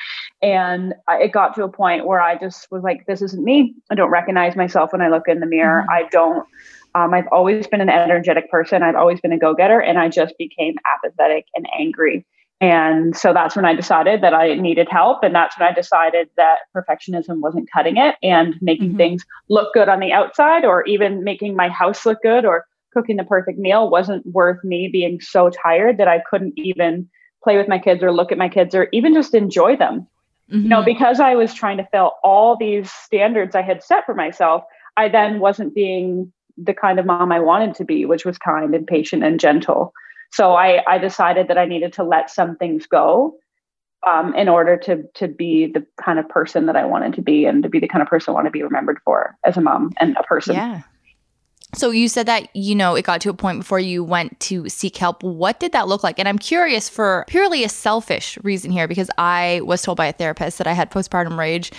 And I, it got to a point where I just was like, this isn't me. I don't recognize myself when I look in the mirror. Mm-hmm. I don't, um, I've always been an energetic person. I've always been a go getter. And I just became apathetic and angry. And so that's when I decided that I needed help. And that's when I decided that perfectionism wasn't cutting it and making mm-hmm. things look good on the outside or even making my house look good or cooking the perfect meal wasn't worth me being so tired that I couldn't even play with my kids or look at my kids or even just enjoy them. Mm-hmm. You know, mm-hmm. because I was trying to fill all these standards I had set for myself, I then wasn't being the kind of mom I wanted to be, which was kind and patient and gentle. So I, I decided that I needed to let some things go um, in order to to be the kind of person that I wanted to be and to be the kind of person I want to be remembered for as a mom and a person. Yeah. So you said that you know it got to a point before you went to seek help. What did that look like? And I'm curious for purely a selfish reason here because I was told by a therapist that I had postpartum rage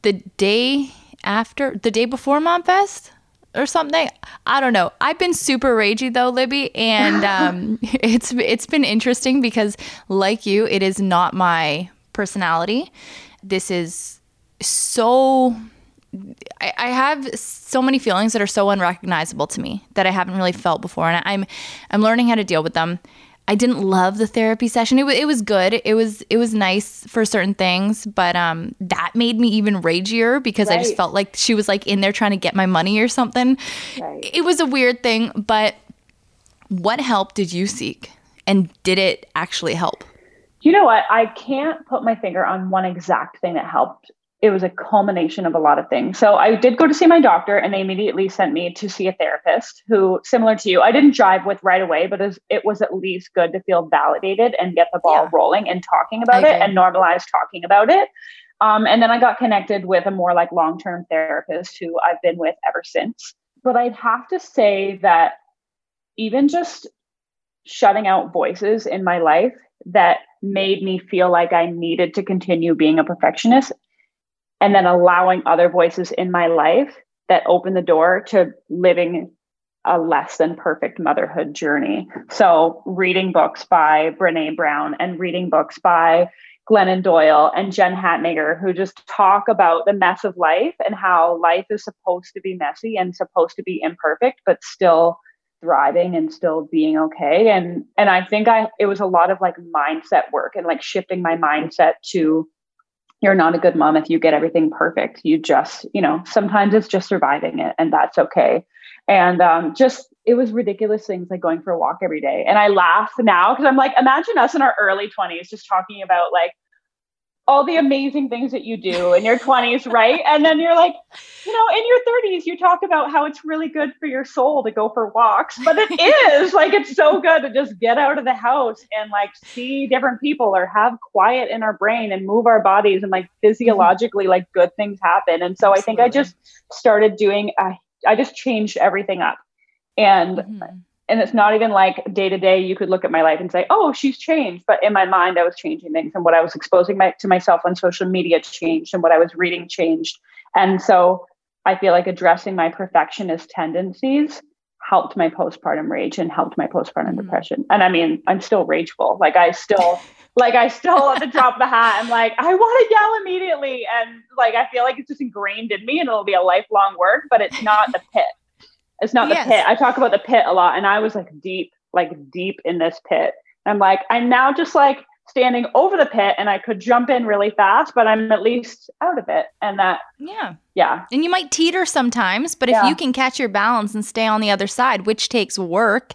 the day after the day before MomFest or something. I don't know. I've been super ragey though, Libby, and um, it's it's been interesting because, like you, it is not my personality. This is so. I, I have so many feelings that are so unrecognizable to me that I haven't really felt before, and I'm I'm learning how to deal with them. I didn't love the therapy session. It, w- it was good. It was it was nice for certain things, but um, that made me even ragier because right. I just felt like she was like in there trying to get my money or something. Right. It was a weird thing, but what help did you seek, and did it actually help? You know what? I can't put my finger on one exact thing that helped it was a culmination of a lot of things. So I did go to see my doctor, and they immediately sent me to see a therapist who, similar to you, I didn't jive with right away, but it was at least good to feel validated and get the ball yeah. rolling and talking about it and normalize talking about it. Um, and then I got connected with a more like long term therapist who I've been with ever since. But I'd have to say that even just shutting out voices in my life that made me feel like I needed to continue being a perfectionist and then allowing other voices in my life that open the door to living a less than perfect motherhood journey. So, reading books by Brene Brown and reading books by Glennon Doyle and Jen Hatmaker, who just talk about the mess of life and how life is supposed to be messy and supposed to be imperfect, but still thriving and still being okay. And and I think I it was a lot of like mindset work and like shifting my mindset to you're not a good mom if you get everything perfect. You just, you know, sometimes it's just surviving it and that's okay. And um, just, it was ridiculous things like going for a walk every day. And I laugh now because I'm like, imagine us in our early 20s just talking about like all the amazing things that you do in your 20s, right? And then you're like, you know, in your 30s, you talk about how it's really good for your soul to go for walks, but it is like it's so good to just get out of the house and like see different people or have quiet in our brain and move our bodies and like physiologically, like good things happen. And so Absolutely. I think I just started doing, uh, I just changed everything up. And mm-hmm and it's not even like day to day you could look at my life and say oh she's changed. But in my mind i was changing things and what i was exposing my, to myself on social media changed and what i was reading changed. And so i feel like addressing my perfectionist tendencies helped my postpartum rage and helped my postpartum mm-hmm. depression. And i mean i'm still rageful. Like i still like i still at the drop of the hat. I'm like i want to yell immediately. And like i feel like it's just ingrained in me and it'll be a lifelong work but it's not the pit it's not yes. the pit. I talk about the pit a lot, and I was like deep, like deep in this pit. I'm like, I'm now just like standing over the pit, and I could jump in really fast, but I'm at least out of it. And that, yeah, yeah. And you might teeter sometimes, but if you can catch your balance and stay on the other side, which takes work,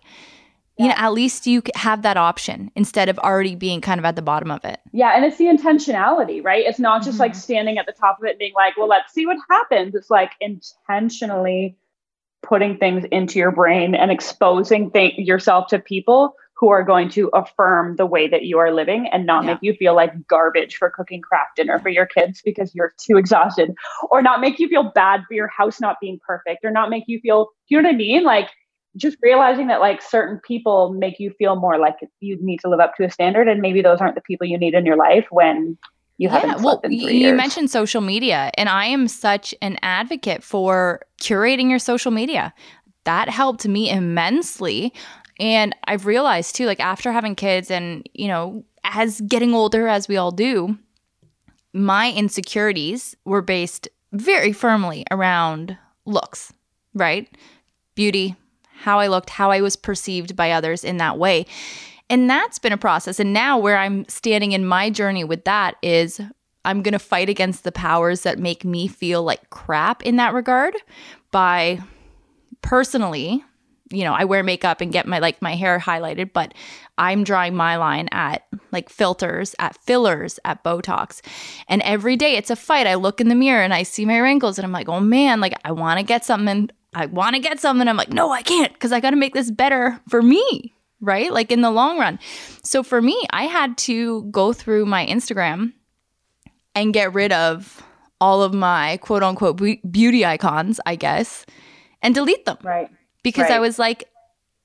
yeah. you know, at least you have that option instead of already being kind of at the bottom of it. Yeah. And it's the intentionality, right? It's not just mm-hmm. like standing at the top of it and being like, well, let's see what happens. It's like intentionally putting things into your brain and exposing th- yourself to people who are going to affirm the way that you are living and not yeah. make you feel like garbage for cooking Kraft Dinner for your kids because you're too exhausted or not make you feel bad for your house not being perfect or not make you feel you know what i mean like just realizing that like certain people make you feel more like you need to live up to a standard and maybe those aren't the people you need in your life when you yeah, haven't well, you years. mentioned social media, and I am such an advocate for curating your social media. That helped me immensely. And I've realized too, like after having kids and, you know, as getting older, as we all do, my insecurities were based very firmly around looks, right? Beauty, how I looked, how I was perceived by others in that way. And that's been a process. And now, where I'm standing in my journey with that is I'm going to fight against the powers that make me feel like crap in that regard by personally you know, I wear makeup and get my like my hair highlighted, but I'm drawing my line at like filters, at fillers, at Botox. And every day it's a fight. I look in the mirror and I see my wrinkles and I'm like, "Oh man, like I want to get something. I want to get something." I'm like, "No, I can't because I got to make this better for me." Right? Like in the long run. So for me, I had to go through my Instagram and get rid of all of my quote unquote beauty icons, I guess, and delete them. Right. Because right. I was like,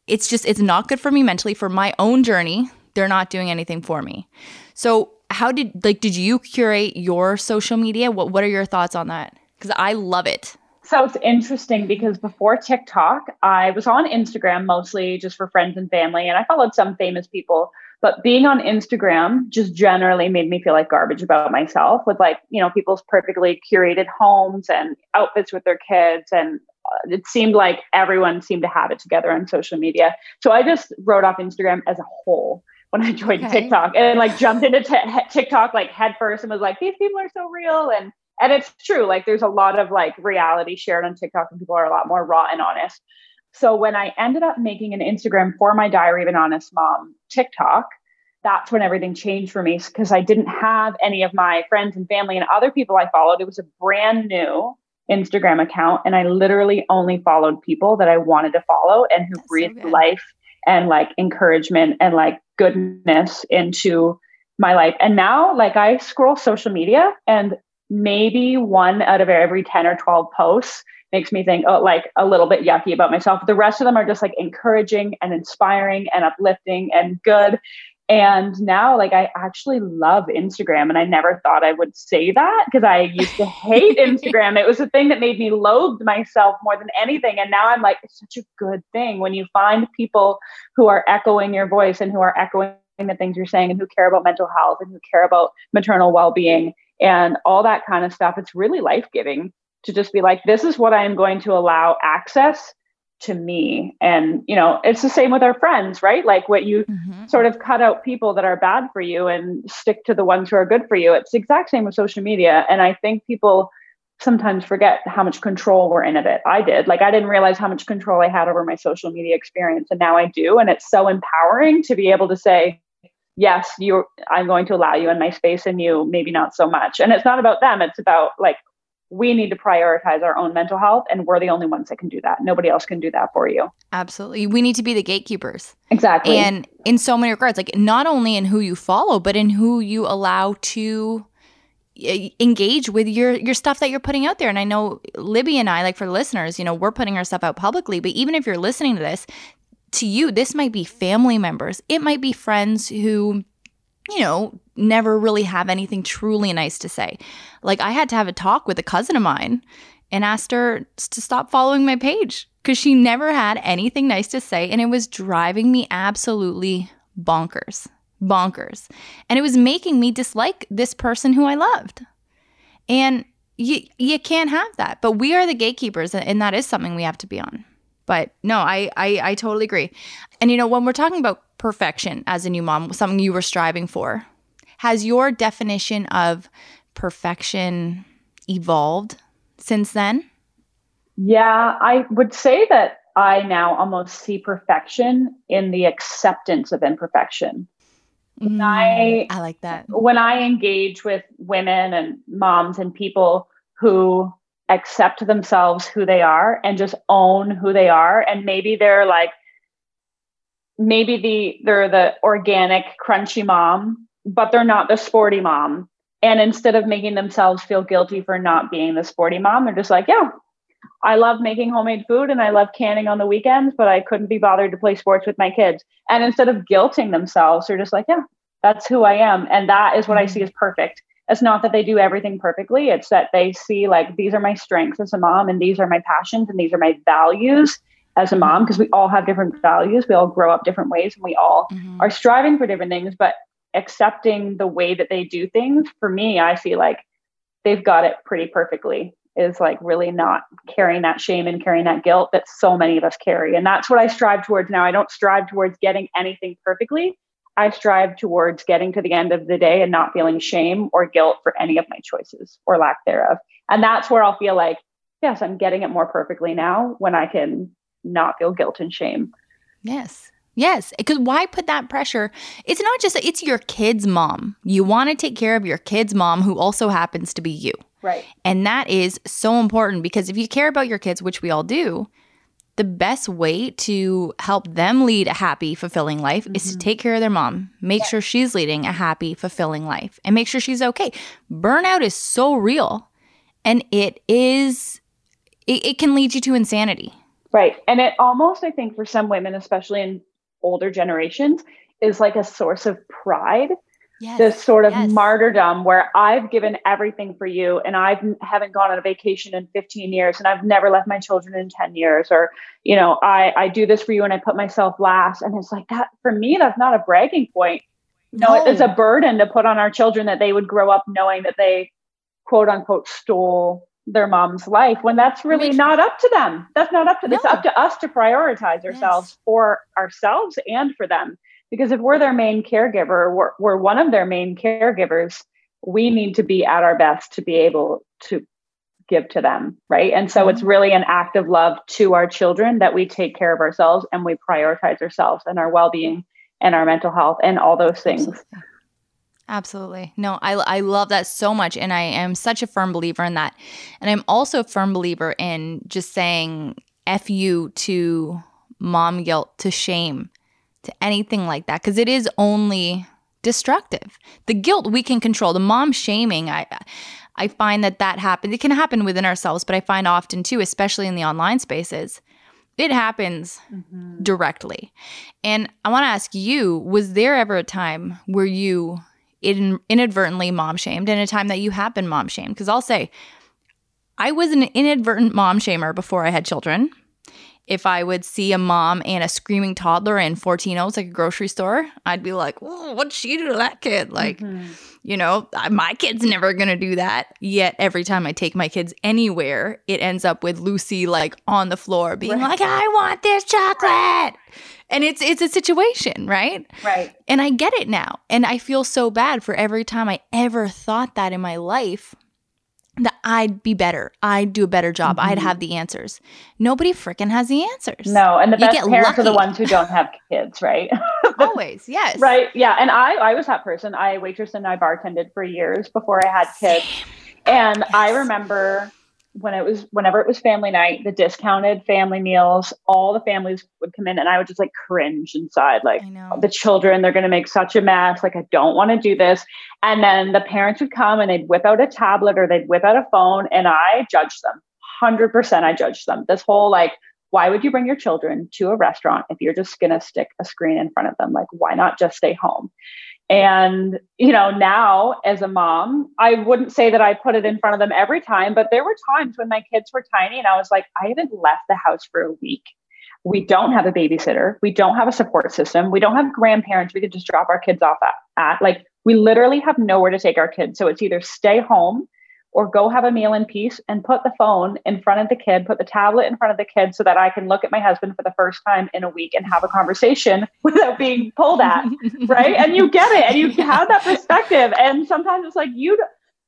it's just, it's not good for me mentally for my own journey. They're not doing anything for me. So, how did, like, did you curate your social media? What, what are your thoughts on that? Because I love it. So it's interesting because before TikTok, I was on Instagram mostly just for friends and family, and I followed some famous people. But being on Instagram just generally made me feel like garbage about myself with like, you know, people's perfectly curated homes and outfits with their kids. And it seemed like everyone seemed to have it together on social media. So I just wrote off Instagram as a whole when I joined okay. TikTok and like jumped into t- TikTok like head first and was like, these people are so real. And and it's true like there's a lot of like reality shared on tiktok and people are a lot more raw and honest. So when i ended up making an instagram for my diary of an honest mom tiktok that's when everything changed for me because i didn't have any of my friends and family and other people i followed. It was a brand new instagram account and i literally only followed people that i wanted to follow and who that's breathed so life and like encouragement and like goodness into my life. And now like i scroll social media and maybe one out of every 10 or 12 posts makes me think oh like a little bit yucky about myself. The rest of them are just like encouraging and inspiring and uplifting and good. And now like i actually love instagram and i never thought i would say that because i used to hate instagram. It was the thing that made me loathe myself more than anything and now i'm like it's such a good thing. When you find people who are echoing your voice and who are echoing the things you're saying and who care about mental health and who care about maternal well-being and all that kind of stuff. It's really life giving to just be like, this is what I am going to allow access to me. And, you know, it's the same with our friends, right? Like what you mm-hmm. sort of cut out people that are bad for you and stick to the ones who are good for you. It's the exact same with social media. And I think people sometimes forget how much control we're in of it. I did. Like I didn't realize how much control I had over my social media experience. And now I do. And it's so empowering to be able to say, yes, you I'm going to allow you in my space and you maybe not so much. And it's not about them, it's about like we need to prioritize our own mental health and we're the only ones that can do that. Nobody else can do that for you. Absolutely. We need to be the gatekeepers. Exactly. And in so many regards, like not only in who you follow, but in who you allow to eh, engage with your your stuff that you're putting out there and i know libby and i like for listeners you know we're putting our stuff out publicly but even if you're listening to this to you, this might be family members, it might be friends who, you know, never really have anything truly nice to say. Like, I had to have a talk with a cousin of mine and asked her to stop following my page because she never had anything nice to say. And it was driving me absolutely bonkers. Bonkers. And it was making me dislike this person who I loved. And you, you can't have that. But we are the gatekeepers, and that is something we have to be on. But no, I, I I totally agree. And you know, when we're talking about perfection as a new mom, something you were striving for, has your definition of perfection evolved since then? Yeah, I would say that I now almost see perfection in the acceptance of imperfection. Mm, I I like that. When I engage with women and moms and people who accept themselves who they are and just own who they are and maybe they're like maybe the they're the organic crunchy mom but they're not the sporty mom and instead of making themselves feel guilty for not being the sporty mom they're just like yeah I love making homemade food and I love canning on the weekends, but I couldn't be bothered to play sports with my kids. And instead of guilting themselves, they're just like, yeah, that's who I am. And that is what I mm-hmm. see as perfect it's not that they do everything perfectly. It's that they see like these are my strengths as a mom and these are my passions and these are my values as a mom because we all have different values. We all grow up different ways and we all mm-hmm. are striving for different things but accepting the way that they do things for me i see like they've got it pretty perfectly is like really not carrying that shame and carrying that guilt that so many of us carry and that's what i strive towards now. I don't strive towards getting anything perfectly I strive towards getting to the end of the day and not feeling shame or guilt for any of my choices or lack thereof. And that's where I'll feel like, yes, I'm getting it more perfectly now when I can not feel guilt and shame. Yes. Yes, because why put that pressure? It's not just it's your kid's mom. You want to take care of your kid's mom who also happens to be you. Right. And that is so important because if you care about your kids, which we all do, the best way to help them lead a happy, fulfilling life mm-hmm. is to mm-hmm. take care of their mom, make yeah. sure she's leading a happy, fulfilling life, and make sure she's okay. Burnout is so real and it is, it, it can lead you to insanity. Right. And it almost, I think, for some women, especially in older generations, is like a source of pride yes, this sort of yes. martyrdom where I've given everything for you and I haven't gone on a vacation in 15 years and I've never left my children in 10 years or you know I I do this for you and I put myself last and it's like that for me that's not a bragging point no, no it's a burden to put on our children that they would grow up knowing that they quote unquote stole their mom's life when that's really not up to them that's not up to no. it's up to us to prioritize ourselves yes. for ourselves and for them because if we're their main caregiver we're, we're one of their main caregivers we need to be at our best to be able to give to them right and so it's really an act of love to our children that we take care of ourselves and we prioritize ourselves and our well-being and our mental health and all those things Absolutely. Absolutely. No, I, I love that so much. And I am such a firm believer in that. And I'm also a firm believer in just saying F you to mom guilt, to shame, to anything like that because it is only destructive. The guilt we can control. The mom shaming, I I find that that happens. It can happen within ourselves, but I find often too, especially in the online spaces, it happens mm-hmm. directly. And I want to ask you, was there ever a time where you in, inadvertently mom shamed and a time that you have been mom shamed? Because I'll say, I was an inadvertent mom shamer before I had children if I would see a mom and a screaming toddler in Fortinos, like a grocery store, I'd be like, what'd she do to that kid? Like, mm-hmm. you know, my kid's never to do that. Yet every time I take my kids anywhere, it ends up with Lucy like on the floor being right. like, I want this chocolate. Right. And it's it's a situation, right? Right. And I get it now. And I feel so bad for every time I ever thought that in my life that I'd be better. I'd do a better job. Mm-hmm. I'd have the answers. Nobody freaking has the answers. No, and the you best parents lucky. are the ones who don't have kids, right? Always, yes. Right. Yeah. And I I was that person. I waitress and I bartended for years before I had kids. Same. And yes. I remember when it was whenever it was family night, the discounted family meals, all the families would come in and I would just like cringe inside, like the children, they're gonna make such a mess. Like I don't want to do this. And then the parents would come and they'd whip out a tablet or they'd whip out a phone and I judged them. Hundred percent I judged them. This whole like, why would you bring your children to a restaurant if you're just gonna stick a screen in front of them? Like, why not just stay home? And, you know, now as a mom, I wouldn't say that I put it in front of them every time, but there were times when my kids were tiny and I was like, I haven't left the house for a week. We don't have a babysitter. We don't have a support system. We don't have grandparents we could just drop our kids off at. at. Like, we literally have nowhere to take our kids. So it's either stay home or go have a meal in peace and put the phone in front of the kid, put the tablet in front of the kid so that I can look at my husband for the first time in a week and have a conversation without being pulled at. right. And you get it and you have that perspective. And sometimes it's like you,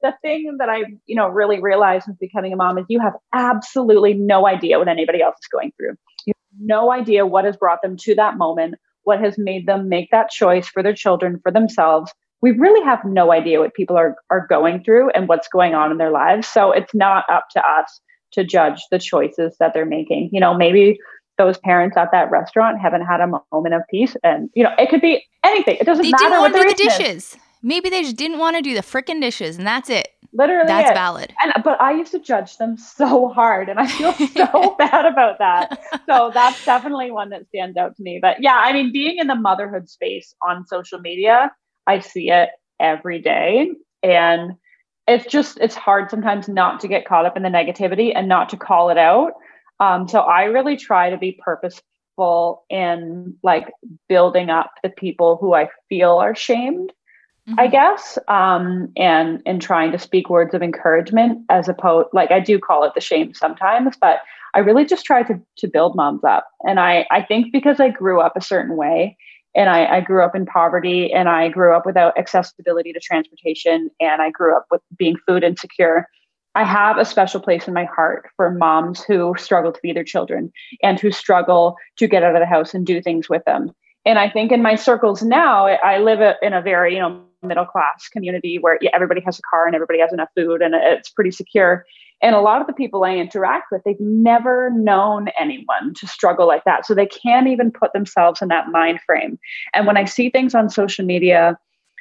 the thing that I, you know, really realized with becoming a mom is you have absolutely no idea what anybody else is going through. You have no idea what has brought them to that moment, what has made them make that choice for their children, for themselves we really have no idea what people are are going through and what's going on in their lives. So it's not up to us to judge the choices that they're making. You know, maybe those parents at that restaurant haven't had a moment of peace, and you know, it could be anything. It doesn't they matter. They didn't want to do the dishes. Is. Maybe they just didn't want to do the freaking dishes, and that's it. Literally, that's it. valid. And but I used to judge them so hard, and I feel so bad about that. So that's definitely one that stands out to me. But yeah, I mean, being in the motherhood space on social media I see it every day. And it's just, it's hard sometimes not to get caught up in the negativity and not to call it out. Um, so I really try to be purposeful in like building up the people who I feel are shamed. Mm-hmm. I guess, um, and and trying to speak words of encouragement as opposed, like I do call it the shame sometimes, but I really just try to to build moms up. And I I think because I grew up a certain way, and I, I, grew up in poverty and I grew up without accessibility to transportation and I grew up with being food insecure. I have a special place in my heart for moms who struggle to feed their children and who struggle to get out of the house and do things with them. And I think in my circles now, I live in a very, you know, middle class community where everybody has a car and everybody has enough food and it's pretty secure. And a lot of the people I interact with, they've never known anyone to struggle like that. So they can't even put themselves in that mind frame. And when I see things on social media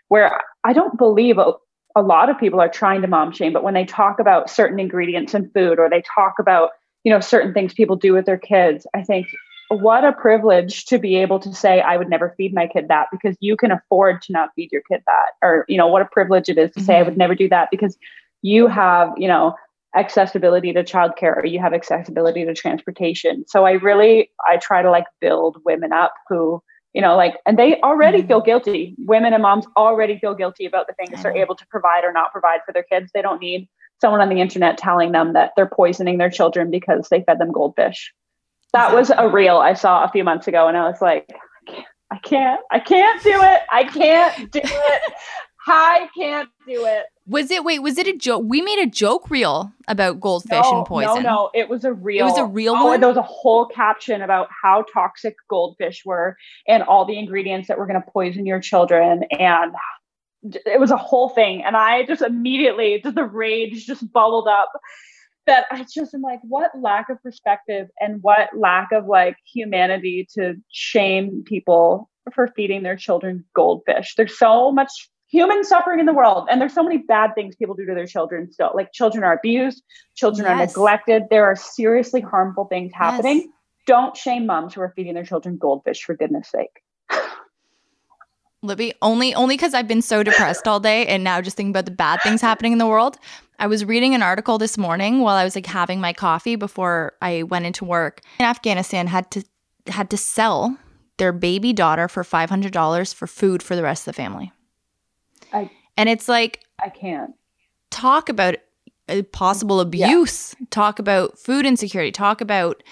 where I don't believe a, a lot of people are trying to mom shame, but when they talk about certain ingredients in food or they talk about, you know, certain things people do with their kids, I think what a privilege to be able to say i would never feed my kid that because you can afford to not feed your kid that or you know what a privilege it is to mm-hmm. say i would mm-hmm. never do that because you have you know accessibility to childcare or you have accessibility to transportation so i really i try to like build women up who you know like and they already mm-hmm. feel guilty women and moms already feel guilty about the things they're able to provide or not provide for their kids they don't need someone on the internet telling them that they're poisoning their children because they fed them goldfish that was a reel I saw a few months ago, and I was like, I can't, I can't do it. I can't do it. I can't do it. Was it wait? Was it a joke? We made a joke reel about goldfish no, and poison. No, no, it was a real. It was a real oh, one. There was a whole caption about how toxic goldfish were and all the ingredients that were going to poison your children, and it was a whole thing. And I just immediately, just the rage just bubbled up that I just am like, what lack of perspective and what lack of like humanity to shame people for feeding their children goldfish. There's so much human suffering in the world, and there's so many bad things people do to their children still. Like children are abused, children yes. are neglected. There are seriously harmful things happening. Yes. Don't shame moms who are feeding their children goldfish for goodness sake. Libby, only only because I've been so depressed all day and now just thinking about the bad things happening in the world. I was reading an article this morning while I was like having my coffee before I went into work. In Afghanistan had to had to sell their baby daughter for five hundred dollars for food for the rest of the family. I and it's like I can't talk about uh, possible abuse, yeah. talk about food insecurity, talk about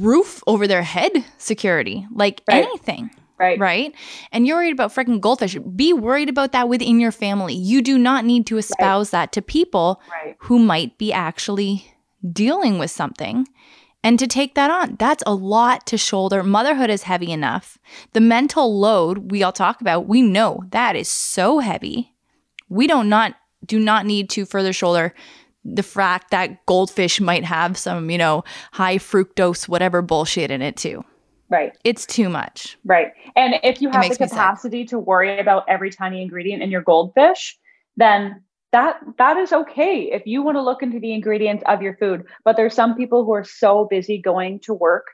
roof over their head security, like right. anything. Right. Right. And you're worried about freaking goldfish. Be worried about that within your family. You do not need to espouse right. that to people right. who might be actually dealing with something and to take that on. That's a lot to shoulder. Motherhood is heavy enough. The mental load we all talk about, we know that is so heavy. We don't not do not need to further shoulder the fact that goldfish might have some, you know, high fructose whatever bullshit in it too. Right. It's too much. Right. And if you have the capacity to worry about every tiny ingredient in your goldfish, then that that is okay if you want to look into the ingredients of your food. But there's some people who are so busy going to work,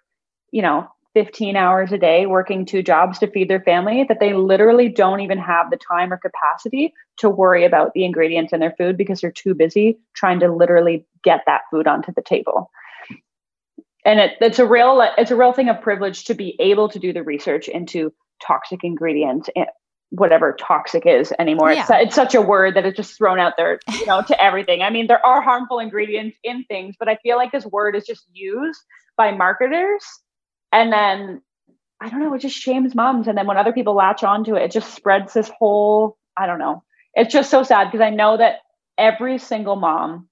you know, 15 hours a day working two jobs to feed their family that they literally don't even have the time or capacity to worry about the ingredients in their food because they're too busy trying to literally get that food onto the table and it, it's a real it's a real thing of privilege to be able to do the research into toxic ingredients and whatever toxic is anymore. Yeah. It's, it's such a word that is just thrown out there, you know, to everything. I mean, there are harmful ingredients in things, but I feel like this word is just used by marketers, and then I don't know, it just shames moms, and then when other people latch onto it, it just spreads this whole. I don't know. It's just so sad because I know that every single mom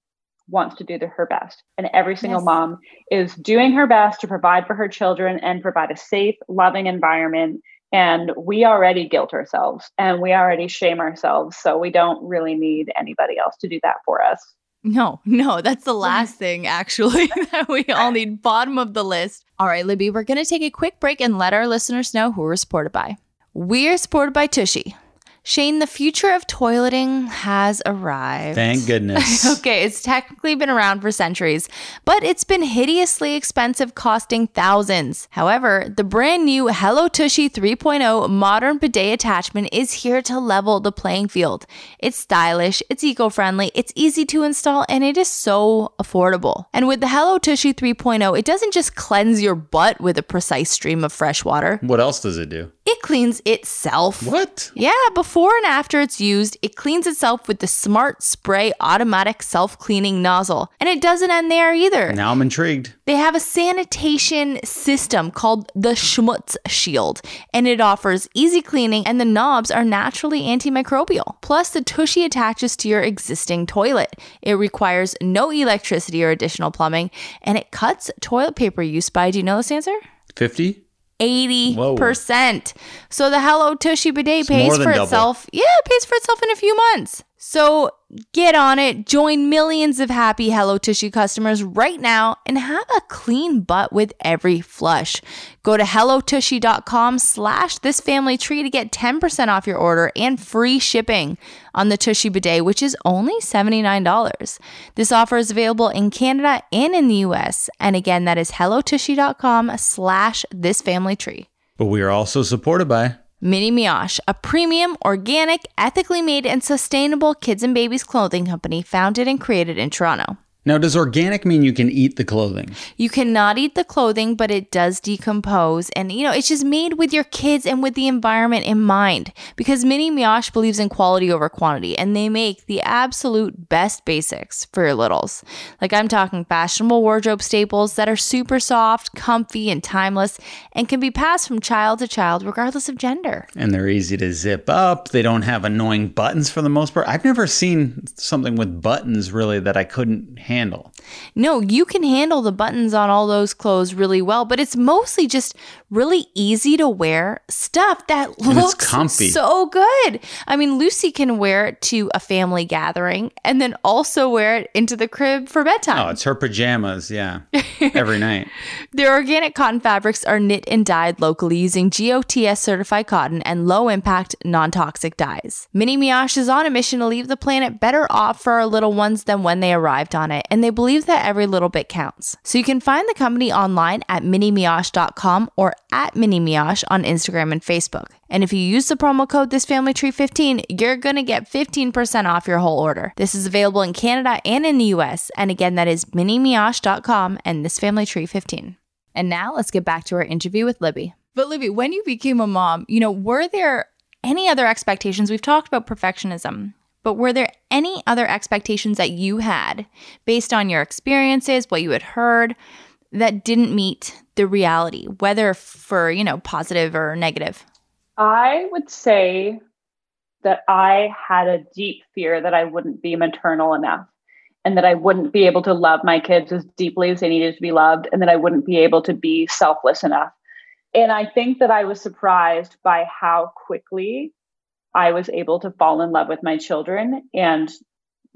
wants to do the, her best. And every single yes. mom is doing her best to provide for her children and provide a safe, loving environment. And we already guilt ourselves and we already shame ourselves. So we don't really need anybody else to do that for us. No, no, that's the mm-hmm. last thing actually that we all need. Bottom of the list. All right, Libby, we're going to take a quick break and let our listeners know who we're supported by. We are supported by Tushy. Shane, the future of toileting has arrived. Thank goodness. okay, it's technically been around for centuries, but it's been hideously expensive, costing thousands. However, the brand new Hello Tushy 3.0 modern bidet attachment is here to level the playing field. It's stylish, it's eco friendly, it's easy to install, and it is so affordable. And with the Hello Tushy 3.0, it doesn't just cleanse your butt with a precise stream of fresh water. What else does it do? It cleans itself. What? Yeah, before and after it's used, it cleans itself with the Smart Spray automatic self cleaning nozzle. And it doesn't end there either. Now I'm intrigued. They have a sanitation system called the Schmutz Shield, and it offers easy cleaning, and the knobs are naturally antimicrobial. Plus, the Tushy attaches to your existing toilet. It requires no electricity or additional plumbing, and it cuts toilet paper use by, do you know this answer? 50? 80%. Whoa. So the Hello Tushy bidet it's pays for itself. Yeah, it pays for itself in a few months. So get on it, join millions of happy Hello Tushy customers right now and have a clean butt with every flush. Go to hellotushy.com slash this family tree to get 10% off your order and free shipping on the Tushy bidet, which is only $79. This offer is available in Canada and in the US. And again, that is hellotushy.com slash this family tree. But we are also supported by Mini Mioche, a premium, organic, ethically made, and sustainable kids and babies clothing company founded and created in Toronto. Now, does organic mean you can eat the clothing? You cannot eat the clothing, but it does decompose. And, you know, it's just made with your kids and with the environment in mind because Mini Mioche believes in quality over quantity and they make the absolute best basics for your littles. Like, I'm talking fashionable wardrobe staples that are super soft, comfy, and timeless and can be passed from child to child regardless of gender. And they're easy to zip up. They don't have annoying buttons for the most part. I've never seen something with buttons really that I couldn't handle handle. No, you can handle the buttons on all those clothes really well, but it's mostly just really easy to wear stuff that And looks comfy. so good. I mean, Lucy can wear it to a family gathering and then also wear it into the crib for bedtime. Oh, it's her pajamas, yeah. Every night. Their organic cotton fabrics are knit and dyed locally using GOTS certified cotton and low impact, non toxic dyes. Mini Mioche is on a mission to leave the planet better off for our little ones than when they arrived on it, and they believe that every little bit counts. So you can find the company online at minimioche.com or at Mini Mioche on Instagram and Facebook. And if you use the promo code ThisFamilyTree15, you're gonna get 15% off your whole order. This is available in Canada and in the US. And again, that is minimioche.com and ThisFamilyTree15. And now let's get back to our interview with Libby. But Libby, when you became a mom, you know, were there any other expectations? We've talked about perfectionism, but were there any other expectations that you had based on your experiences, what you had heard, that didn't meet the reality, whether for, you know, positive or negative? I would say that I had a deep fear that I wouldn't be maternal enough and that I wouldn't be able to love my kids as deeply as they needed to be loved and that I wouldn't be able to be selfless enough. And I think that I was surprised by how quickly I was able to fall in love with my children and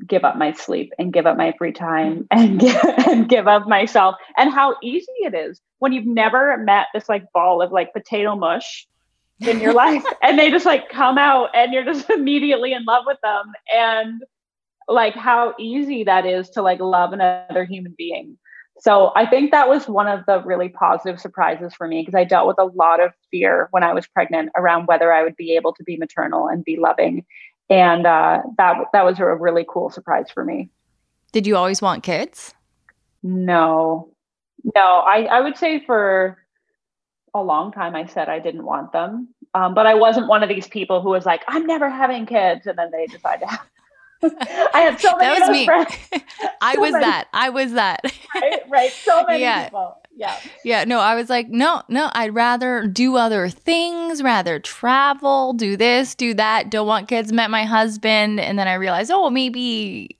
give up my sleep and give up my free time mm-hmm. and give, and give up myself. And how easy it is when you've never met this like ball of like potato mush in your life and they just like come out and you're just immediately in love with them. And like how easy that is to like love another human being so i think that was one of the really positive surprises for me because i dealt with a lot of fear when i was pregnant around whether i would be able to be maternal and be loving and uh, that that was a really cool surprise for me Did you always want kids? no no i i would say for a long time I said I didn't want them. Um, but I wasn't one of these people who was like, I'm never having kids. And then they decide to have. I had so many That was me. I So was many. that. I was that. Right, right. So many Yeah. people. Yeah. Yeah, no, I was like, no, no, I'd rather do other things, rather travel, do this, do that, don't want kids, met my husband. And then I realized, oh, maybe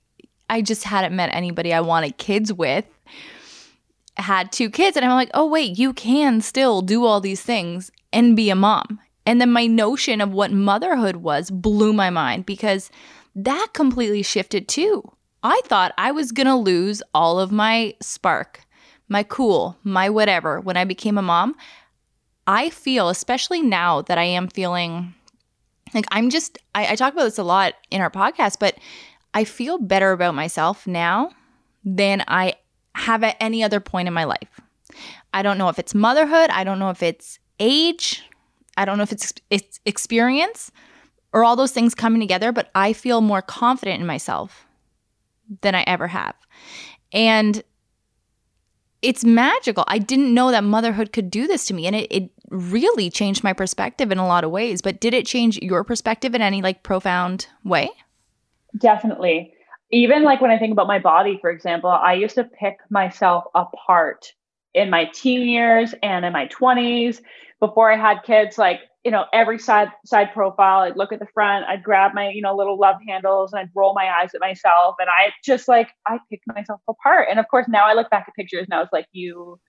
I just hadn't met anybody I wanted kids with, had two kids. And I'm like, oh, wait, you can still do all these things and be a mom. And then my notion of what motherhood was blew my mind because that completely shifted too. I thought I was going to lose all of my spark my cool, my whatever when I became a mom. I feel, especially now that I am feeling like I'm just, I, I talk about this a lot in our podcast, but I feel better about myself now than I have at any other point in my life. I don't know if it's motherhood, I don't know if it's age, I don't know if it's, it's experience or all those things coming together, but I feel more confident in myself than I ever have. And it's magical. I didn't know that motherhood could do this to me. And it, it really changed my perspective in a lot of ways. But did it change your perspective in any like profound way? Definitely. Even like when I think about my body, for example, I used to pick myself apart in my teen years and in my 20s before I had kids. Like, you know, every side side profile, I'd look at the front, I'd grab my, you know, little love handles and I'd roll my eyes at myself. And I just like I picked myself apart. And of course now I look back at pictures and I was like, you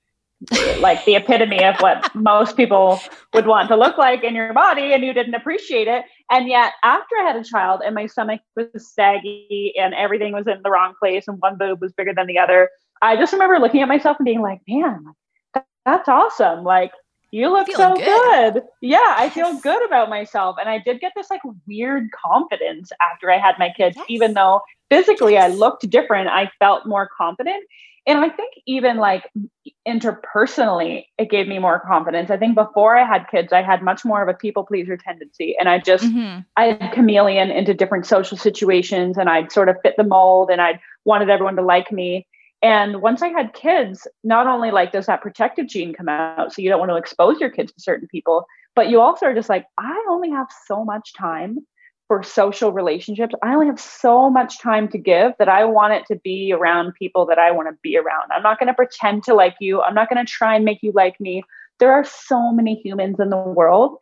like the epitome of what most people would want to look like in your body and you didn't appreciate it and yet after i had a child and my stomach was saggy and everything was in the wrong place and one boob was bigger than the other i just remember looking at myself and being like man that's awesome like you look so good. good. Yeah, I feel good about myself. And I did get this like weird confidence after I had my kids, yes. even though physically yes. I looked different, I felt more confident and I think even like interpersonally, it gave me more confidence. I think before I had kids, I had much more of a people pleaser tendency. And I just, mm-hmm. I had chameleon into different social situations and I'd sort of fit the mold and I wanted everyone to like me. And once I had kids, not only like does that protective gene come out, so you don't want to expose your kids to certain people, but you also are just like, I only have so much time for social relationships, I only have so much time to give that I want it to be around people that I want to be around. I'm not going to pretend to like you. I'm not going to try and make you like me. There are so many humans in the world.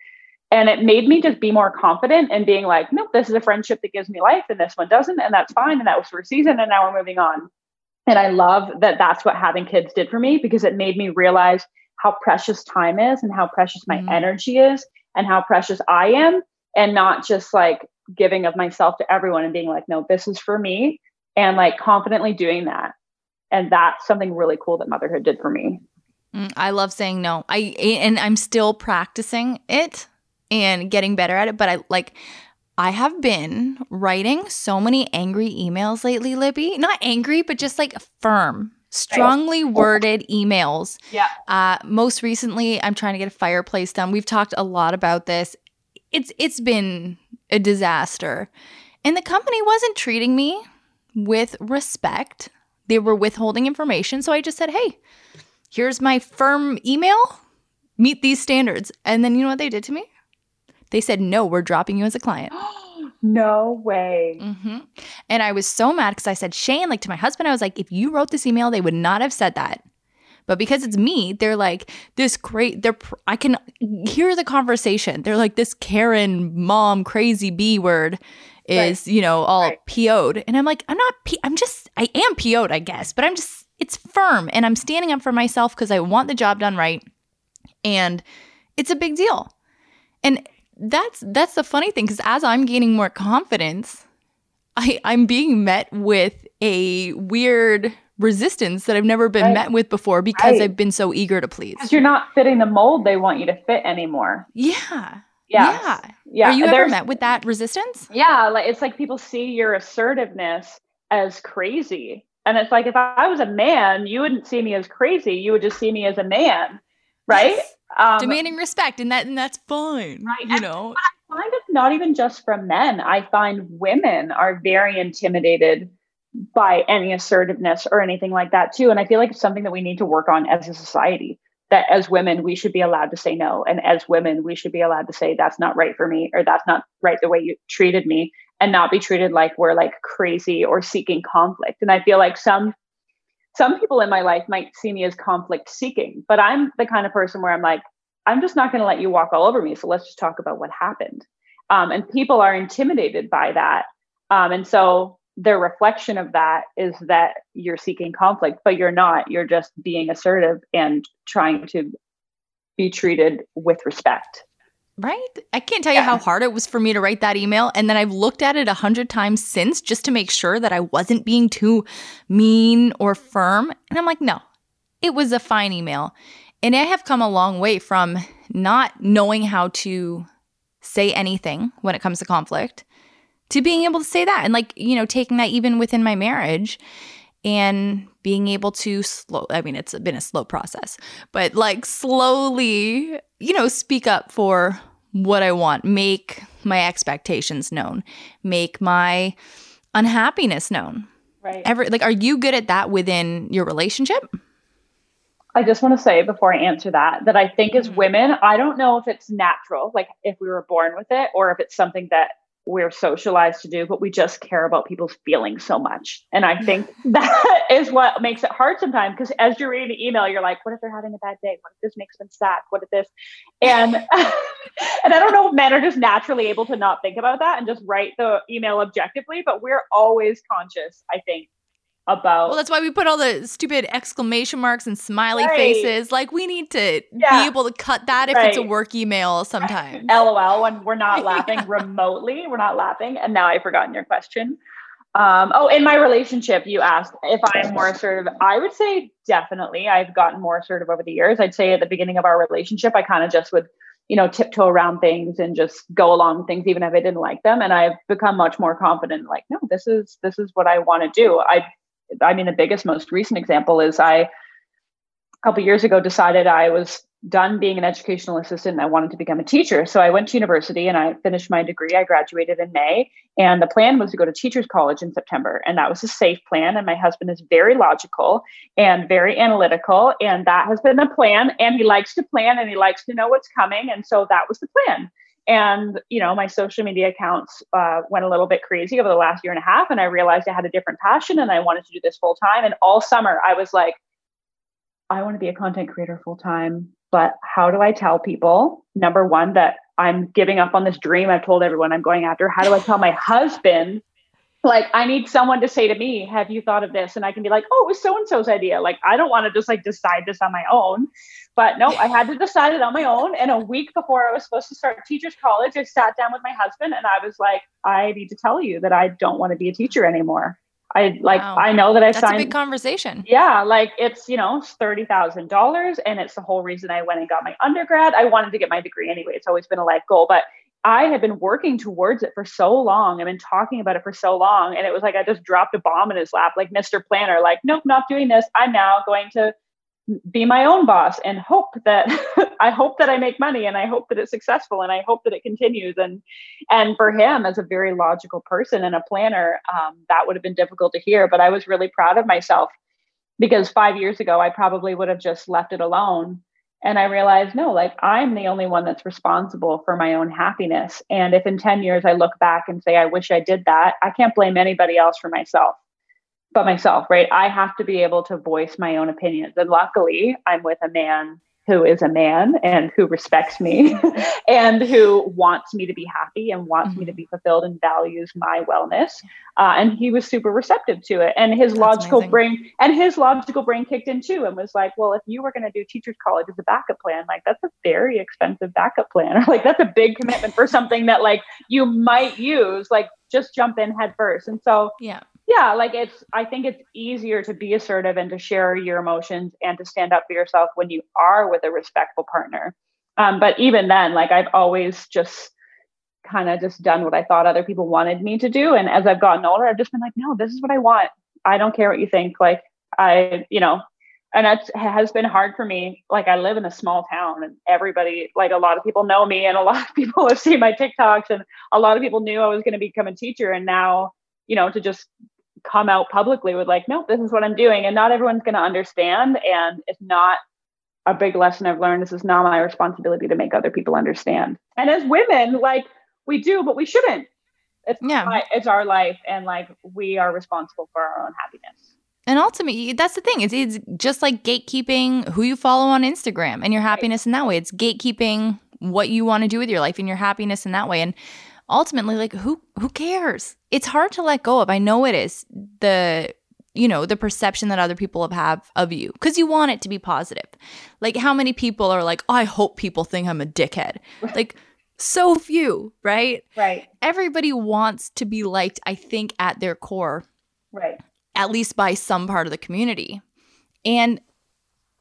And it made me just be more confident and being like, nope, this is a friendship that gives me life and this one doesn't. And that's fine. And that was for a season. And now we're moving on. And I love that that's what having kids did for me because it made me realize how precious time is and how precious my mm-hmm. energy is and how precious I am and not just like giving of myself to everyone and being like, no, this is for me, and like confidently doing that. And that's something really cool that motherhood did for me. Mm, I love saying no. I and I'm still practicing it and getting better at it, but I like I have been writing so many angry emails lately, Libby. Not angry, but just like firm, strongly worded emails. Yeah. Uh, most recently, I'm trying to get a fireplace done. We've talked a lot about this. It's it's been a disaster. And the company wasn't treating me with respect. They were withholding information. So I just said, hey, here's my firm email. Meet these standards. And then you know what they did to me? They said, no, we're dropping you as a client. no way. Mm-hmm. And I was so mad because I said, Shane, like to my husband, I was like, if you wrote this email, they would not have said that. But because it's me, they're like this great. They're I can hear the conversation. They're like this Karen mom crazy B word is right. you know all right. PO'd, and I'm like I'm not. P- I'm just I am PO'd, I guess, but I'm just it's firm, and I'm standing up for myself because I want the job done right, and it's a big deal, and that's that's the funny thing because as I'm gaining more confidence, I I'm being met with a weird resistance that I've never been right. met with before because right. I've been so eager to please. Because you're not fitting the mold they want you to fit anymore. Yeah. Yeah. Yeah. yeah. Are you ever met with that resistance? Yeah. Like it's like people see your assertiveness as crazy. And it's like if I was a man, you wouldn't see me as crazy. You would just see me as a man. Right? Yes. Um, Demanding respect and that and that's fine. Right. You and know. I find it's not even just from men. I find women are very intimidated by any assertiveness or anything like that too and i feel like it's something that we need to work on as a society that as women we should be allowed to say no and as women we should be allowed to say that's not right for me or that's not right the way you treated me and not be treated like we're like crazy or seeking conflict and i feel like some some people in my life might see me as conflict seeking but i'm the kind of person where i'm like i'm just not going to let you walk all over me so let's just talk about what happened um, and people are intimidated by that um, and so their reflection of that is that you're seeking conflict, but you're not. You're just being assertive and trying to be treated with respect. Right? I can't tell you how hard it was for me to write that email. And then I've looked at it a hundred times since just to make sure that I wasn't being too mean or firm. And I'm like, no, it was a fine email. And I have come a long way from not knowing how to say anything when it comes to conflict to being able to say that and like you know taking that even within my marriage and being able to slow i mean it's been a slow process but like slowly you know speak up for what i want make my expectations known make my unhappiness known. Right. Ever like are you good at that within your relationship? I just want to say before I answer that that I think as mm-hmm. women, I don't know if it's natural, like if we were born with it, or if it's something that we're socialized to do, but we just care about people's feelings so much. And I mm. think that is what makes it hard sometimes because as you're reading the email, you're like, what if they're having a bad day? What if this makes them sad? What if this? And and I don't know if men are just naturally able to not think about that and just write the email objectively, but we're always conscious, I think, about Well, that's why we put all the stupid exclamation marks and smiley Right. faces. Like we need to Yeah. be able to cut that if it's a work email sometimes. LOL when we're not laughing remotely. We're not laughing. And now I've forgotten your question. Um, oh, in my relationship, you asked if I'm more assertive. I would say definitely. I've gotten more assertive over the years. I'd say at the beginning of our relationship, I kind of just would, you know, tiptoe around things and just go along with things, even if I didn't like them. And I've become much more confident. Like, no, this is this is what I want to do. I, I mean, the biggest, most recent example is I, a couple years ago, decided I was done being an educational assistant and I wanted to become a teacher. So I went to university and I finished my degree. I graduated in May. And the plan was to go to teachers college in September. And that was a safe plan. And my husband is very logical and very analytical. And that has been the plan. And he likes to plan and he likes to know what's coming. And so that was the plan. And, you know, my social media accounts uh, went a little bit crazy over the last year and a half. And I realized I had a different passion and I wanted to do this full time. And all summer I was like, I want to be a content creator full time, but how do I tell people, number one, that I'm giving up on this dream I've told everyone I'm going after? How do I tell my husband, like, I need someone to say to me, Have you thought of this? And I can be like, Oh, it was so and so's idea. Like, I don't want to just like decide this on my own. But no, I had to decide it on my own. And a week before I was supposed to start teachers college, I sat down with my husband and I was like, I need to tell you that I don't want to be a teacher anymore. I like Wow. I know that I That's signed a big conversation. yeah, like it's, you know, thirty thousand dollars. And it's the whole reason I went and got my undergrad. I wanted to get my degree anyway. It's always been a life goal. But I had been working towards it for so long. I've been talking about it for so long. And it was like I just dropped a bomb in his lap, like Mr. Planner, like, nope, not doing this. I'm now going to be my own boss and hope that I hope that I make money and I hope that it's successful and I hope that it continues. And and for him as a very logical person and a planner, um, that would have been difficult to hear. But I was really proud of myself because five years ago I probably would have just left it alone. And I realized, no, like I'm the only one that's responsible for my own happiness. And if in 10 years I look back and say, I wish I did that, I can't blame anybody else for myself but myself, right? I have to be able to voice my own opinions. And luckily, I'm with a man who is a man and who respects me and who wants me to be happy and wants me to be fulfilled and values my wellness. Uh, and he was super receptive to it. And his That's logical amazing. brain and his logical brain kicked in too and was like, well, if you were going to do teachers college as a backup plan, like that's a very expensive backup plan. Or like that's a big commitment for something that like you might use. Like just jump in head first. And so Yeah. Yeah like it's i think it's easier to be assertive and to share your emotions and to stand up for yourself when you are with a respectful partner. Um, but even then like i've always just kind of just done what i thought other people wanted me to do. And as i've gotten older i've just been like no this is what i want. I don't care what you think. Like i you know and that has been hard for me. Like i live in a small town and everybody like a lot of people know me and a lot of people have seen my tiktoks and a lot of people knew i was going to become a teacher. And now you know to just come out publicly with like no this is what i'm doing and not everyone's going to understand and it's not a big lesson i've learned this is not my responsibility to make other people understand and as women like we do but we shouldn't it's Yeah. my, it's our life and like we are responsible for our own happiness And ultimately, that's the thing. It's, it's just like gatekeeping who you follow on Instagram and your happiness in that way. It's gatekeeping what you want to do with your life and your happiness in that way. And ultimately, like who who cares? It's hard to let go of. I know it is the you know the perception that other people have of you because you want it to be positive. Like how many people are like, I hope people think I'm a dickhead. Like so few, right? right Everybody wants to be liked. I think at their core right at least by some part of the community. And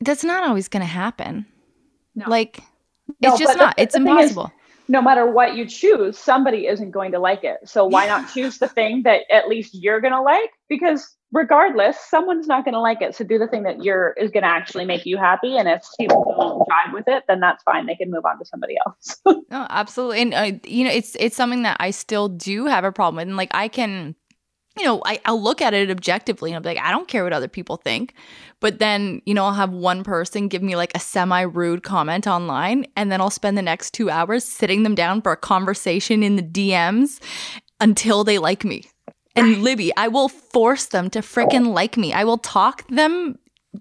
that's not always going to happen. No. Like, No, it's just not. It's thing is- impossible. No matter what you choose, somebody isn't going to like it. So why not choose the thing that at least you're going to like? Because regardless, someone's not going to like it. So do the thing that you're is going to actually make you happy. And if people don't vibe with it, then that's fine. They can move on to somebody else. No, absolutely. And uh, you know, it's it's something that I still do have a problem with. And like, I can, you know, I, I'll look at it objectively and I'll be like, I don't care what other people think. But then, you know, I'll have one person give me like a semi rude comment online, and then I'll spend the next two hours sitting them down for a conversation in the DMs until they like me. And Libby, I will force them to freaking like me. I will talk them,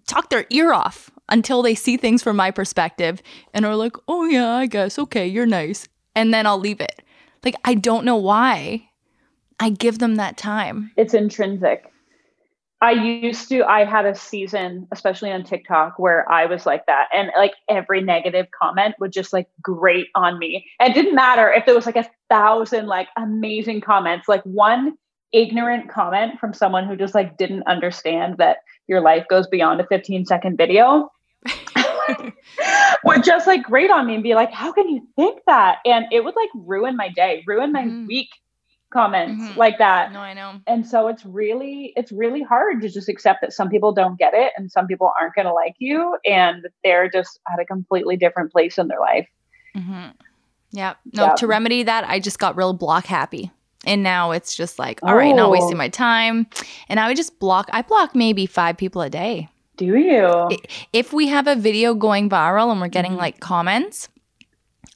talk their ear off until they see things from my perspective and are like, oh, yeah, I guess. Okay, you're nice. And then I'll leave it. Like, I don't know why I give them that time. it's intrinsic. I used to, I had a season, especially on TikTok, where I was like that. And like every negative comment would just like grate on me. And it didn't matter if there was like a thousand like amazing comments, like one ignorant comment from someone who just like didn't understand that your life goes beyond a 15 second video would just like grate on me and be like, how can you think that? And it would like ruin my day, ruin my mm-hmm. week comments mm-hmm. like that. No, I know. And so it's really it's really hard to just accept that some people don't get it and some people aren't going to like you and they're just at a completely different place in their life. Mm-hmm. Yeah. No, yeah. to remedy that, I just got real block happy. And now it's just like, all oh. right, not wasting oh. my time. And I would just block, I block maybe five people a day. Do you? If we have a video going viral and we're getting mm-hmm. like comments,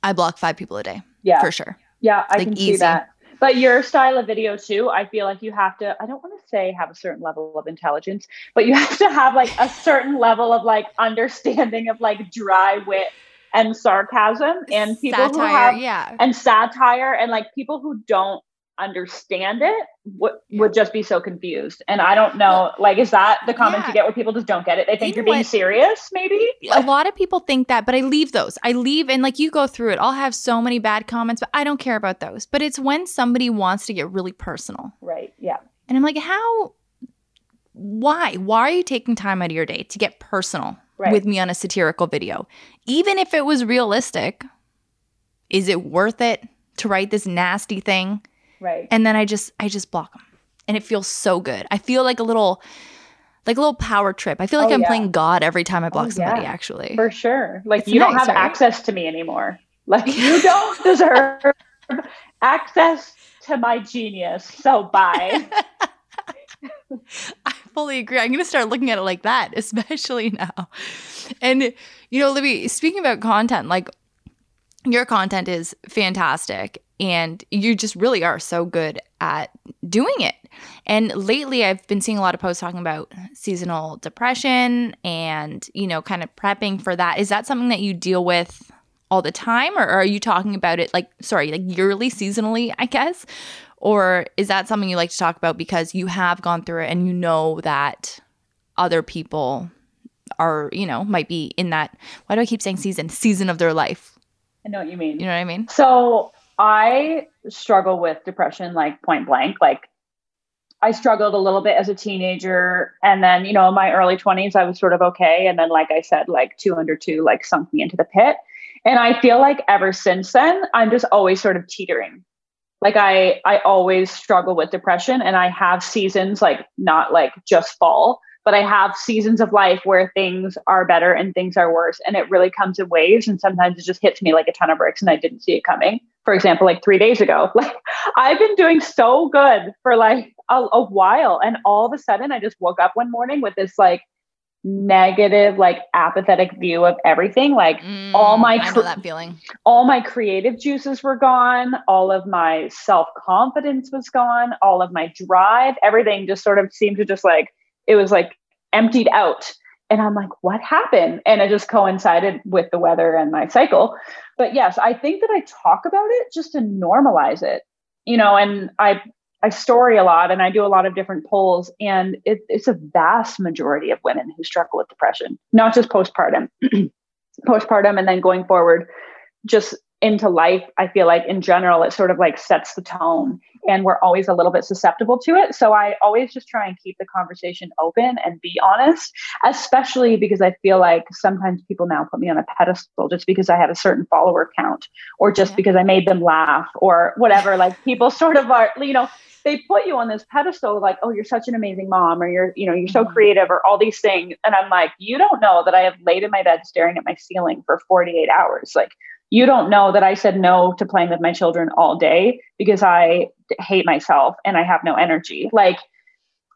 I block five people a day. Yeah. For sure. Yeah, I like, can easy. see that. But your style of video too, I feel like you have to, I don't want to say have a certain level of intelligence, but you have to have like a certain level of like understanding of like dry wit and sarcasm and people satire, who have yeah. and satire and like people who don't understand it would yeah. would just be so confused. And I don't know, like, is that the comments yeah. you get where people just don't get it? They think you are being what? serious, maybe? A lot of people think that, but I leave those. I leave and like you go through it. I'll have so many bad comments, but I don't care about those. But it's when somebody wants to get really personal. Right. Yeah. And I'm like, how why? Why are you taking time out of your day to get personal right. with me on a satirical video? Even if it was realistic, is it worth it to write this nasty thing? Right. And then I just I just block them. And it feels so good. I feel like a little like a little power trip. I feel like oh, I'm yeah. playing God every time I oh, block oh, somebody yeah. actually. For sure. Like it's you nice, don't have right? access to me anymore. Like you don't deserve access to my genius. So bye. I fully agree. I'm going to start looking at it like that, especially now. And, you know, Libby, speaking about content, like your content is fantastic and you just really are so good at doing it. And lately I've been seeing a lot of posts talking about seasonal depression and, you know, kind of prepping for that. Is that something that you deal with all the time or are you talking about it like sorry, like yearly, seasonally, I guess? Or is that something you like to talk about because you have gone through it and you know that other people are, you know, might be in that why do I keep saying season? Season of their life. I know what you mean. You know what I mean? So I struggle with depression like point blank. Like I struggled a little bit as a teenager. And then, you know, in my early 20s, I was sort of okay. And then, like I said, like two under two, like sunk me into the pit. And I feel like ever since then, I'm just always sort of teetering. Like I, I always struggle with depression and I have seasons like not like just fall, but I have seasons of life where things are better and things are worse. And it really comes in waves. And sometimes it just hits me like a ton of bricks and I didn't see it coming for example, like three days ago. Like I've been doing so good for like a, a, while. And all of a sudden I just woke up one morning with this like negative, like apathetic view of everything. Like mm, all my I that feeling. All my creative juices were gone. All of my self-confidence was gone. All of my drive, everything just sort of seemed to just like it was like emptied out. And I'm like, what happened? And it just coincided with the weather and my cycle. But yes, I think that I talk about it just to normalize it, you know, and I, I story a lot and I do a lot of different polls, and it, it's a vast majority of women who struggle with depression, not just postpartum, postpartum, and then going forward, just into life, I feel like in general, it sort of like sets the tone and we're always a little bit susceptible to it. So I always just try and keep the conversation open and be honest, especially because I feel like sometimes people now put me on a pedestal just because I have a certain follower count or just yeah. because I made them laugh or whatever. like people sort of are, you know, they put you on this pedestal like, oh, you're such an amazing mom or you're, you know, you're so mm-hmm. creative or all these things. And I'm like, you don't know that I have laid in my bed staring at my ceiling for 48 hours. Like you don't know that I said no to playing with my children all day because I hate myself and I have no energy. Like,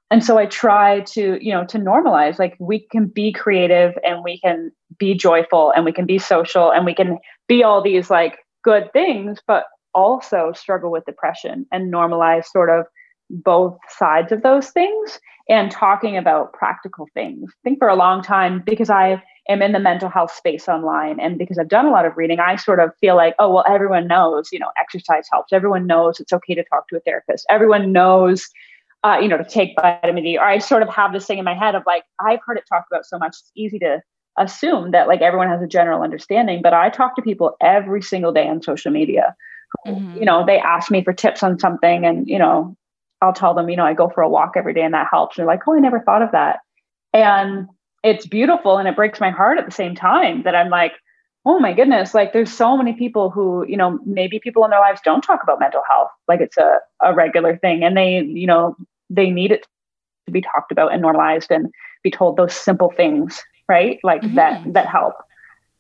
and so I try to, you know, to normalize like we can be creative and we can be joyful and we can be social and we can be all these like good things, but also struggle with depression and normalize sort of both sides of those things and talking about practical things. I think for a long time, because I am in the mental health space online and because I've done a lot of reading, I sort of feel like, oh, well, everyone knows, you know, exercise helps. Everyone knows it's okay to talk to a therapist. Everyone knows uh, you know, to take vitamin D. Or I sort of have this thing in my head of like, I've heard it talked about so much. It's easy to assume that like everyone has a general understanding, but I talk to people every single day on social media. Mm-hmm. You know, they ask me for tips on something and, you know, I'll tell them, you know, I go for a walk every day and that helps. And they're like, oh, I never thought of that. And it's beautiful and it breaks my heart at the same time that I'm like, oh my goodness, like there's so many people who, you know, maybe people in their lives don't talk about mental health like it's a, a regular thing and they, you know, they need it to be talked about and normalized and be told those simple things, right? Like mm-hmm. that that help.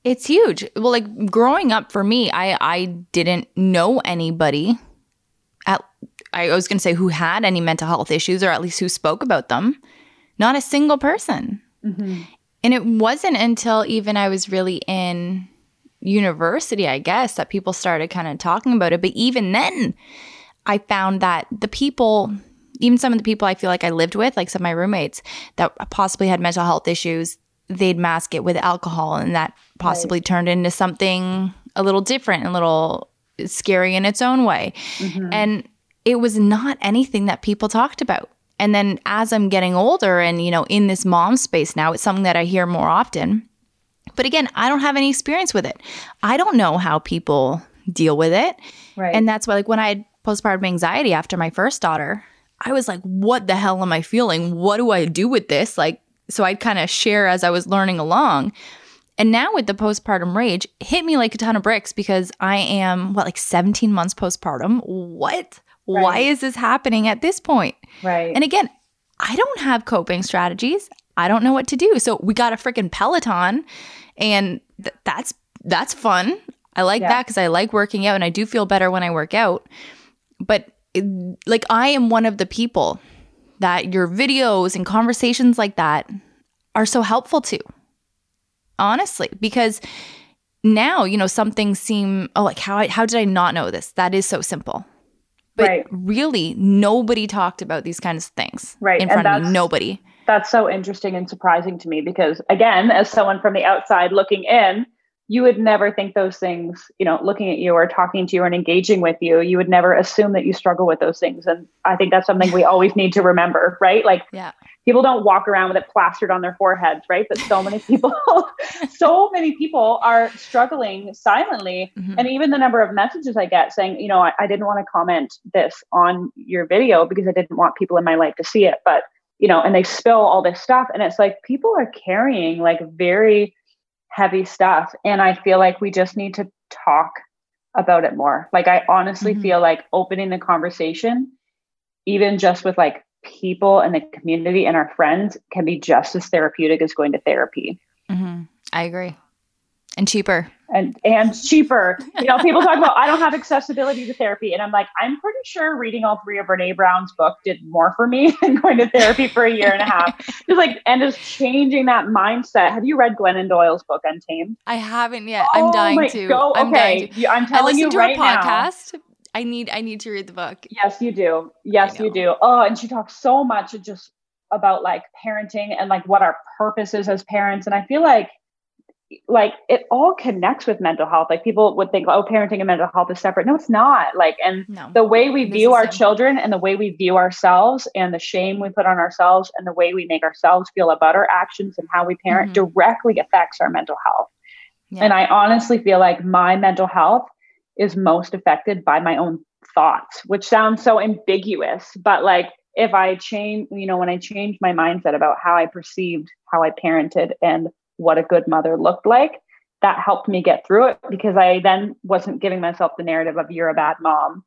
It's huge. Well, like growing up for me, I I didn't know anybody I was going to say who had any mental health issues or at least who spoke about them. Not a single person. Mm-hmm. And it wasn't until even I was really in university, I guess, that people started kind of talking about it. But even then, I found that the people, even some of the people I feel like I lived with, like some of my roommates that possibly had mental health issues, they'd mask it with alcohol and that possibly right. turned into something a little different, and a little scary in its own way. Mm-hmm. And it was not anything that people talked about. And then as I'm getting older and, you know, in this mom space now, it's something that I hear more often. But again, I don't have any experience with it. I don't know how people deal with it. Right. And that's why, like, when I had postpartum anxiety after my first daughter, I was like, what the hell am I feeling? What do I do with this? Like, so I'd kind of share as I was learning along. And now with the postpartum rage, hit me like a ton of bricks because I am, what, like 17 months postpartum? What? Right. Why is this happening at this point? Right. And again, I don't have coping strategies. I don't know what to do. So we got a freaking Peloton and th- that's that's fun. I like yeah. that cuz I like working out and I do feel better when I work out. But it, like I am one of the people that your videos and conversations like that are so helpful to. Honestly, because now, you know, some things seem oh like how how did I not know this? That is so simple. But right. really, nobody talked about these kinds of things right. in front of me. Nobody. That's so interesting and surprising to me because, again, as someone from the outside looking in, you would never think those things, you know, looking at you or talking to you and engaging with you, you would never assume that you struggle with those things. And I think that's something we always need to remember, right? Like, yeah people don't walk around with it plastered on their foreheads, right? But so many people, so many people are struggling silently. Mm-hmm. And even the number of messages I get saying, you know, I, I didn't want to comment this on your video because I didn't want people in my life to see it. But, you know, and they spill all this stuff. And it's like people are carrying like very heavy stuff. And I feel like we just need to talk about it more. Like, I honestly mm-hmm. feel like opening the conversation, even just with like people and the community and our friends can be just as therapeutic as going to therapy. Mm-hmm. I agree. And cheaper. And and cheaper. You know, people talk about I don't have accessibility to therapy. And I'm like, I'm pretty sure reading all three of Brene Brown's book did more for me than going to therapy for a year and a half. Just like and just changing that mindset. Have you read Glennon Doyle's book Untamed? I haven't yet. I'm oh dying to. Go, I'm okay. Dying to. I'm telling you right now. podcast I need I need to read the book. Yes, you do. Yes, you do. Oh, and she talks so much just about like parenting and like what our purpose is as parents. And I feel like like it all connects with mental health. Like people would think, oh, parenting and mental health is separate. No, it's not. Like, and no, the way we view our children and the way we view ourselves and the shame we put on ourselves and the way we make ourselves feel about our actions and how we parent mm-hmm. directly affects our mental health. Yeah. And I honestly feel like my mental health is most affected by my own thoughts, which sounds so ambiguous, but like if I change, you know, when I changed my mindset about how I perceived how I parented and what a good mother looked like, that helped me get through it because I then wasn't giving myself the narrative of you're a bad mom,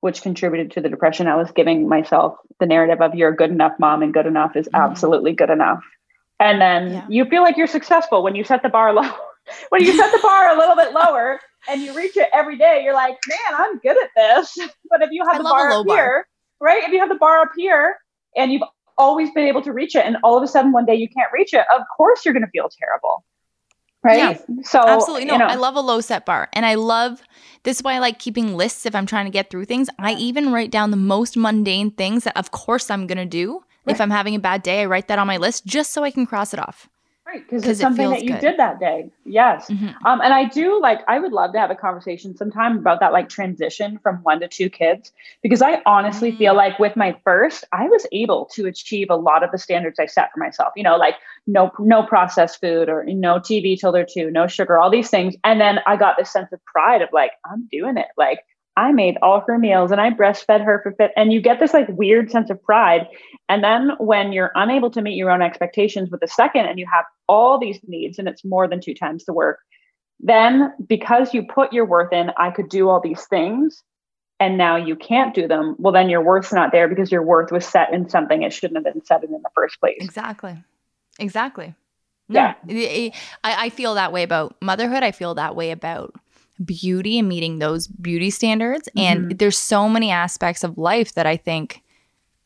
which contributed to the depression. I was giving myself the narrative of you're a good enough mom and good enough is mm-hmm. absolutely good enough. And then yeah. you feel like you're successful when you set the bar low. when you set the bar a little bit lower and you reach it every day, you're like, man, I'm good at this. But if you have I the bar up bar. here, right? If you have the bar up here and you've always been able to reach it, and all of a sudden one day you can't reach it, of course you're going to feel terrible. Right. Yeah, so absolutely. No, you know. I love a low set bar. And I love this is why I like keeping lists if I'm trying to get through things. I even write down the most mundane things that of course I'm gonna do. Right. If I'm having a bad day, I write that on my list just so I can cross it off. Because it's something that you good. did that day. Yes. Mm-hmm. Um, and I do like, I would love to have a conversation sometime about that like transition from one to two kids, because I honestly mm-hmm. feel like with my first, I was able to achieve a lot of the standards I set for myself, you know, like no, no processed food or no TV till they're two, no sugar, all these things. And then I got this sense of pride of like, I'm doing it. Like, I made all her meals and I breastfed her for fit. And you get this like weird sense of pride. And then when you're unable to meet your own expectations with the second and you have all these needs and it's more than two times the work, then because you put your worth in, I could do all these things and now you can't do them. Well, then your worth's not there because your worth was set in something it shouldn't have been set in in the first place. Exactly. Exactly. No, yeah. I, I feel that way about motherhood. I feel that way about beauty and meeting those beauty standards. Mm-hmm. And there's so many aspects of life that I think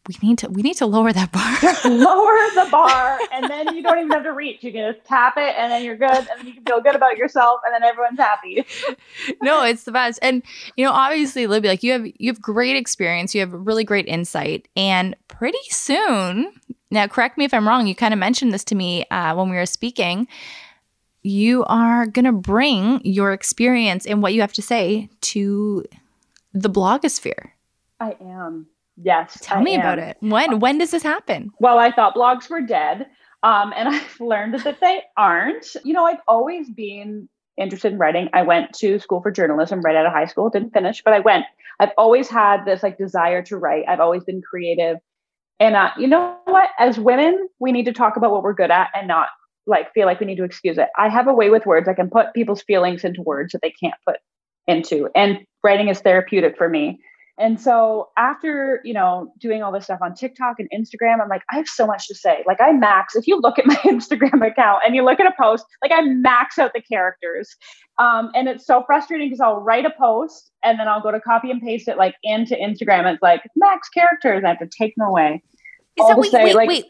we need to we need to lower that bar. Lower the bar, and then you don't even have to reach. You can just tap it, and then you're good, and you can feel good about yourself, and then everyone's happy. no, it's the best. And you know, obviously, Libby, like you have you have great experience, you have really great insight, and pretty soon. Now, correct me if I'm wrong. You kind of mentioned this to me uh, when we were speaking you are going to bring your experience and what you have to say to the blogosphere. I am. Yes. Tell I me am. about it. When when does this happen? Well, I thought blogs were dead. Um, and I've learned that they aren't. You know, I've always been interested in writing. I went to school for journalism right out of high school, didn't finish, but I went. I've always had this like desire to write. I've always been creative. And uh, you know what? As women, we need to talk about what we're good at and not like feel like we need to excuse it. I have a way with words. I can put people's feelings into words that they can't put into. And writing is therapeutic for me. And so after, you know, doing all this stuff on TikTok and Instagram, I'm like, I have so much to say. Like I max, if you look at my Instagram account and you look at a post, like I max out the characters. Um, and it's so frustrating because I'll write a post and then I'll go to copy and paste it like into Instagram. It's like max characters. I have to take them away. Is that, wait, say, wait, like, wait.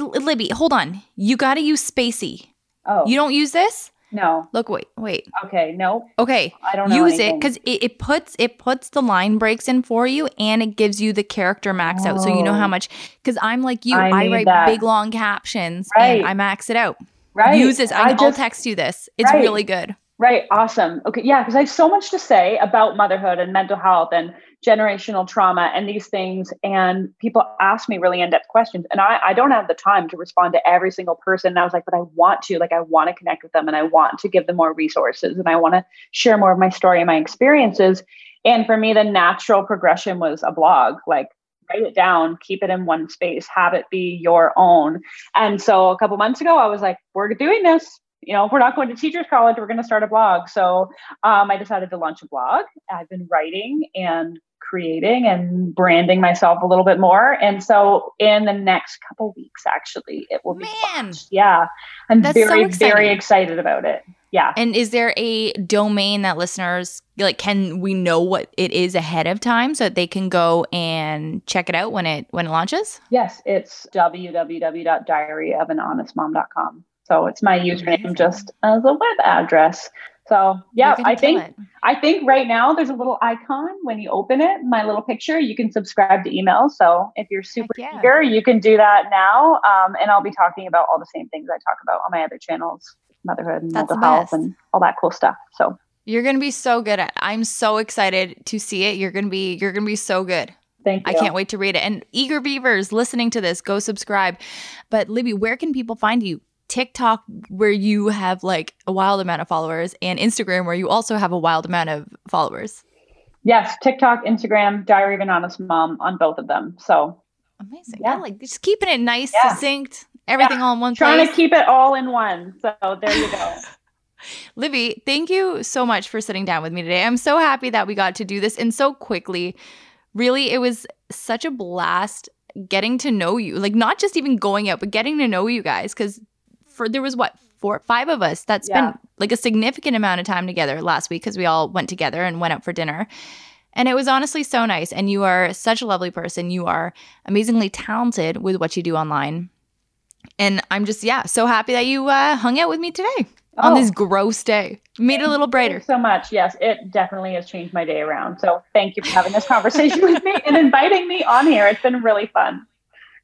Libby, hold on. You got to use spacey. Oh. You don't use this? No. Look, wait, wait. Okay, no. Okay. I don't use anything. it because it, it, puts it puts the line breaks in for you and it gives you the character max oh. out, so you know how oh. much. Because I'm like you, I, I write that. big long captions right. and I max it out. Right. Use this. I, will text you this. It's right. really good. Right. Awesome. Okay. Yeah. Because I have so much to say about motherhood and mental health and generational trauma and these things. And people ask me really in depth questions. And I, I don't have the time to respond to every single person. And I was like, but I want to, like, I want to connect with them and I want to give them more resources and I want to share more of my story and my experiences. And for me, the natural progression was a blog. Like, write it down, keep it in one space, have it be your own. And so a couple months ago, I was like, we're doing this you know, if we're not going to teachers college, we're going to start a blog. So um, I decided to launch a blog. I've been writing and creating and branding myself a little bit more. And so in the next couple weeks, actually, it will be. Man, launched. yeah, I'm That's very so very excited about it. Yeah. And is there a domain that listeners like? Can we know what it is ahead of time so that they can go and check it out when it when it launches? Yes, it's www.diaryofanhonestmom.com. So it's my username just as a web address. So yeah, I think. I think right now there's a little icon when you open it, my little picture. You can subscribe to email. So if you're super yeah. eager, you can do that now. Um, and I'll be talking about all the same things I talk about on my other channels, motherhood and That's mental health and all that cool stuff. So you're gonna be so good at. It. I'm so excited to see it. You're gonna be you're gonna be so good. Thank you. I can't wait to read it. And eager beavers listening to this, go subscribe. But Libby, where can people find you? TikTok where you have like a wild amount of followers and Instagram where you also have a wild amount of followers. Yes, TikTok, Instagram, Diary of an Honest Mom on both of them. So amazing. Yeah, like just keeping it nice, yeah. succinct, everything yeah. all in one Trying place. to keep it all in one. So there you go. Libby, thank you so much for sitting down with me today. I'm so happy that we got to do this and so quickly. Really, it was such a blast getting to know you. Like not just even going out, but getting to know you guys cuz for there was what four five of us that spent yeah. like a significant amount of time together last week because we all went together and went out for dinner. And it was honestly so nice. And you are such a lovely person. You are amazingly talented with what you do online. And i'm just yeah so happy that you uh, hung out with me today oh. on this gross day. Made it a little brighter. so much. Yes it definitely has changed my day around. So thank you for having this conversation with me and inviting me on here. It's been really fun.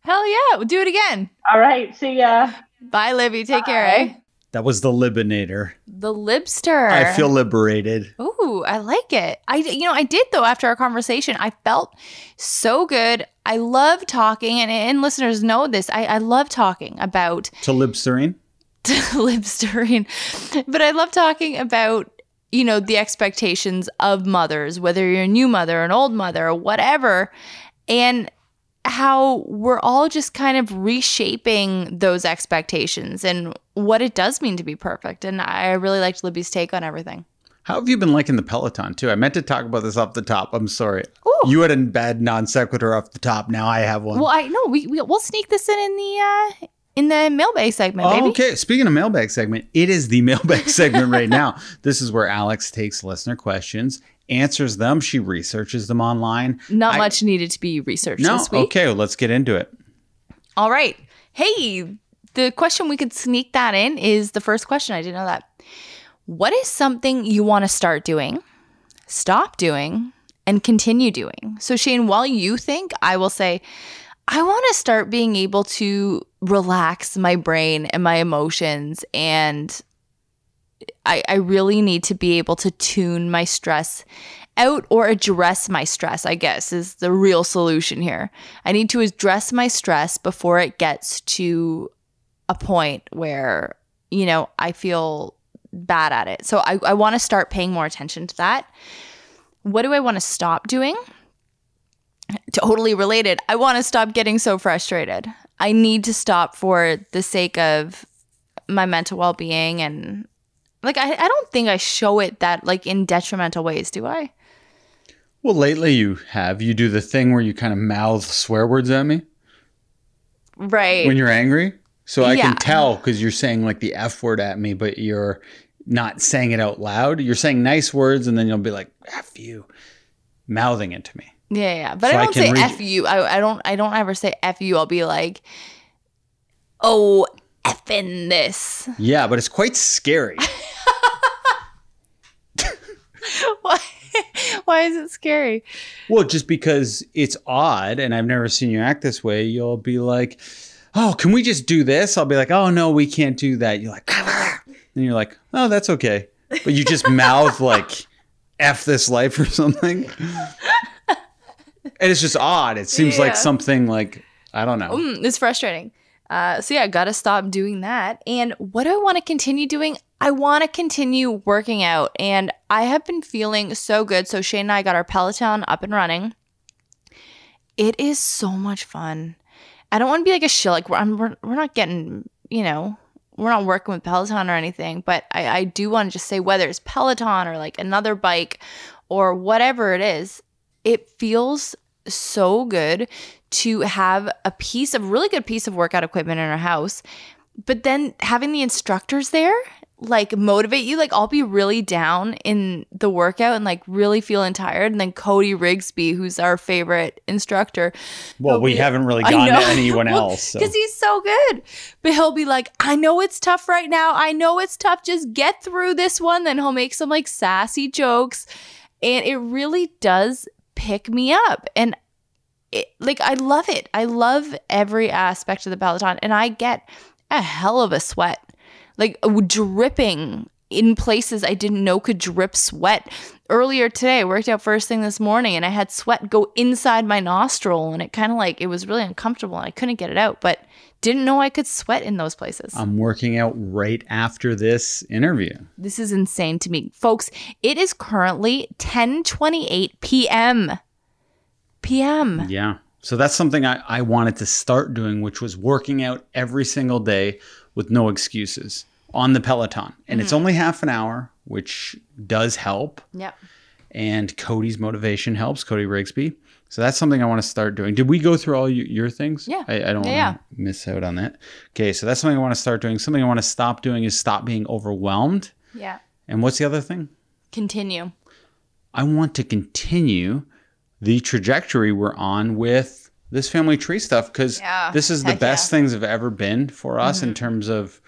Hell yeah. We'll do it again. All right. See ya Bye, Libby. Take care, eh? That was the Libinator. The Libster. I feel liberated. Ooh, I like it. I you know, I did though after our conversation. I felt so good. I love talking and, and listeners know this. I, I love talking about To Libsterine? Libsterine. But I love talking about, you know, the expectations of mothers, whether you're a new mother, or an old mother, or whatever, and how we're all just kind of reshaping those expectations and what it does mean to be perfect. And I really liked Libby's take on everything. How have you been liking the Peloton too? I meant to talk about this off the top. I'm sorry. Ooh. You had a bad non sequitur off the top. Now I have one. Well, I know we, we we'll sneak this in in the uh in the mailbag segment, baby. Oh, okay. Speaking of mailbag segment, it is the mailbag segment right now. This is where Alex takes listener questions, answers them. She researches them online. Not I- much needed to be researched No, this week. okay. Well, let's get into it. All right. Hey, the question we could sneak that in is the first question. I didn't know that. What is something you want to start doing, stop doing, and continue doing? So, Shane, while you think, I will say, I want to start being able to relax my brain and my emotions. And I, I really need to be able to tune my stress out or address my stress, I guess, is the real solution here. I need to address my stress before it gets to a point where, you know, I feel bad at it. So I, I want to start paying more attention to that. What do I want to stop doing? Totally related. I want to stop getting so frustrated. I need to stop for the sake of my mental well being and like I, I don't think I show it that like in detrimental ways, do I? Well, lately you have. You do the thing where you kind of mouth swear words at me Right. when you're angry. So I Yeah. can tell because you're saying like the F word at me, but you're not saying it out loud. You're saying nice words and then you'll be like, F you, mouthing it to me. Yeah, yeah. But So I I don't can say read F you. I, I don't I don't ever say F you. I'll be like, oh effing this. Yeah, but it's quite scary. Why why is it scary? well, just because it's odd and I've never seen you act this way, you'll be like, oh, can we just do this? I'll be like, oh, no, we can't do that. You're like, and you're like, oh, that's okay. But you just mouth like, F this life or something. And it's just odd. It seems Yeah. like something like, I don't know. Mm, it's frustrating. Uh, so yeah, I gotta stop doing that. And what do I want to continue doing? I want to continue working out, and I have been feeling so good. So Shane and I got our Peloton up and running. It is so much fun. I don't want to be like a shill. Like we're, we're we're not getting, you know, we're not working with Peloton or anything. But I, I do want to just say whether it's Peloton or like another bike or whatever it is, it feels so good to have a piece of really good piece of workout equipment in our house but then having the instructors there like motivate you like i'll be really down in the workout and like really feeling tired and then cody rigsby who's our favorite instructor well, we be- haven't really gone to anyone Well, else. So. because he's so good. But he'll be like, I know it's tough right now. I know it's tough. Just get through this one. Then he'll make some like sassy jokes. And it really does pick me up. And it, like, I love it. I love every aspect of the Peloton. And I get a hell of a sweat, like dripping in places I didn't know could drip sweat. Earlier today, I worked out first thing this morning and I had sweat go inside my nostril and it kind of like it was really uncomfortable and I couldn't get it out, but didn't know I could sweat in those places. I'm working out right after this interview. this is insane to me. Folks, it is currently 10:28 p.m. p.m. Yeah. So that's something I, I wanted to start doing, which was working out every single day with no excuses on the Peloton. And it's mm-hmm. only half an hour, which does help. Yep. And Cody's motivation helps, Cody Rigsby. So that's something I want to start doing. Did we go through all you, your things? Yeah. I, I don't Yeah, want to miss out on that. Okay. So that's something I want to start doing. Something I want to stop doing is stop being overwhelmed. Yeah. And what's the other thing? Continue. I want to continue the trajectory we're on with this family tree stuff because Yeah, this is the best yeah. Mm-hmm. things have ever been for us in terms of,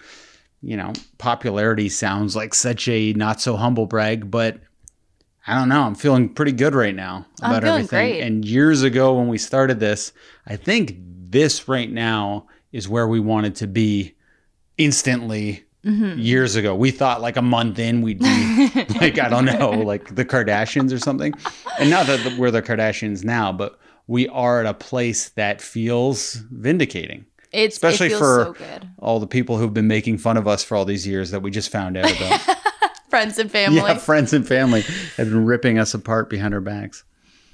you know, popularity sounds like such a not so humble brag, but I don't know. I'm feeling pretty good right now about everything. great. And years ago when we started this, I think this right now is where we wanted to be instantly mm-hmm. years ago. We thought like a month in we'd be like I don't know, like the Kardashians or something. And not that we're the Kardashians now, but we are at a place that feels vindicating. It's Especially it feels for so good. all the people who've been making fun of us for all these years that we just found out about. Friends and family. yeah, friends and family have been ripping us apart behind our backs.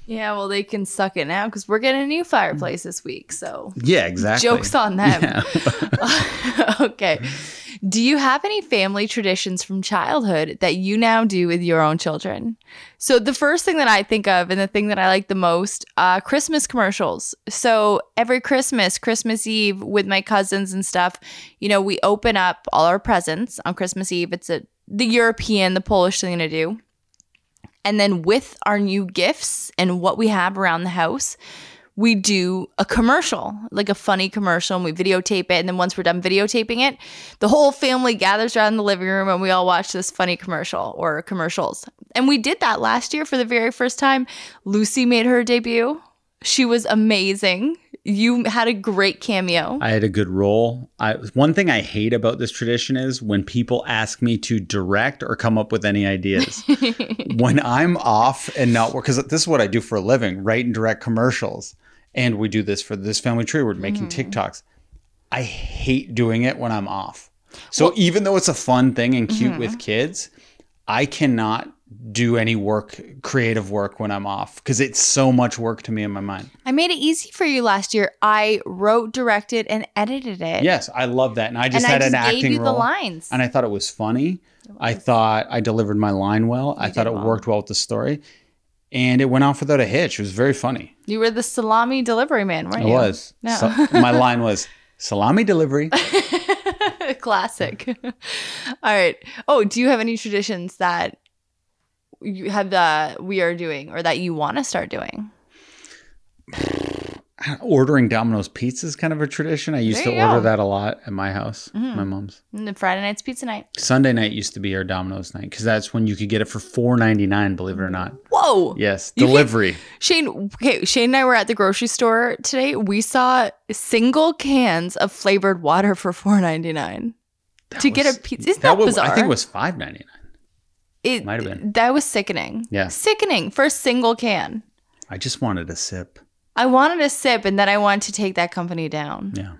Yeah, well, they can suck it now because we're getting a new fireplace this week. So Yeah, exactly. jokes on them. Yeah. okay. Do you have any family traditions from childhood that you now do with your own children? So the first thing that I think of and the thing that I like the most, uh, Christmas commercials. So every Christmas, Christmas Eve with my cousins and stuff, you know, we open up all our presents on Christmas Eve. It's a the European, the Polish thing to do. And then with our new gifts and what we have around the house, we do a commercial, like a funny commercial, and we videotape it. And then once we're done videotaping it, the whole family gathers around the living room and we all watch this funny commercial or commercials. And we did that last year for the very first time. Lucy made her debut. She was amazing. You had a great cameo. I had a good role. I, one thing I hate about this tradition is when people ask me to direct or come up with any ideas. when I'm off and not work, because this is what I do for a living, write and direct commercials. And we do this for this family tree. We're making mm. TikToks. I hate doing it when I'm off. So even though it's a fun thing and cute with mm-hmm. kids, I cannot do any work, creative work when I'm off because it's so much work to me in my mind. I made it easy for you last year. I wrote, directed, and edited it. Yes, I love that. And I just and I had just an gave acting you the role. lines. and I thought it was funny. I thought I delivered my line well. I thought it well. worked well with the story, and it went off without a hitch. It was very funny. You were the salami delivery man, weren't It you? was. No. So- my line was salami delivery. Classic. All right. Oh, do you have any traditions that you have the we are doing or that you want to start doing? Ordering Domino's pizza is kind of a tradition. I used to you order. Mm-hmm. that a lot at my house, my mom's. And Friday night's pizza night. Sunday night used to be our Domino's night because that's when you could get it for four ninety nine. Believe it or not. Whoa. Yes, delivery. Shane, okay, Shane and I were at the grocery store today. We saw single cans of flavored water for four ninety nine to get a pizza. Isn't that, was, bizarre? I think it was five ninety nine. It might have been. That was sickening. Yeah. Sickening for a single can. I just wanted a sip. I wanted a sip and then I wanted to take that company down. Yeah.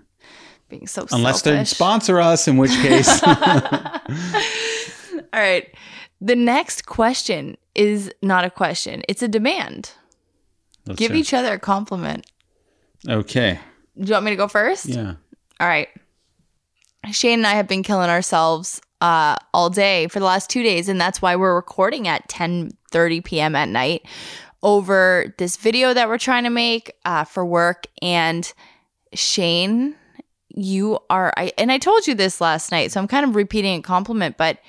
Being so Unless they sponsor us, in which case. All right. The next question is not a question. It's a demand. Let's Give see. each other a compliment. Okay. Do you want me to go first? Yeah. All right. Shane and I have been killing ourselves uh, all day for the last two days, and that's why we're recording at 10 30 p.m. at night over this video that we're trying to make uh, for work. And Shane, you are, I, and I told you this last night, so I'm kind of repeating a compliment, but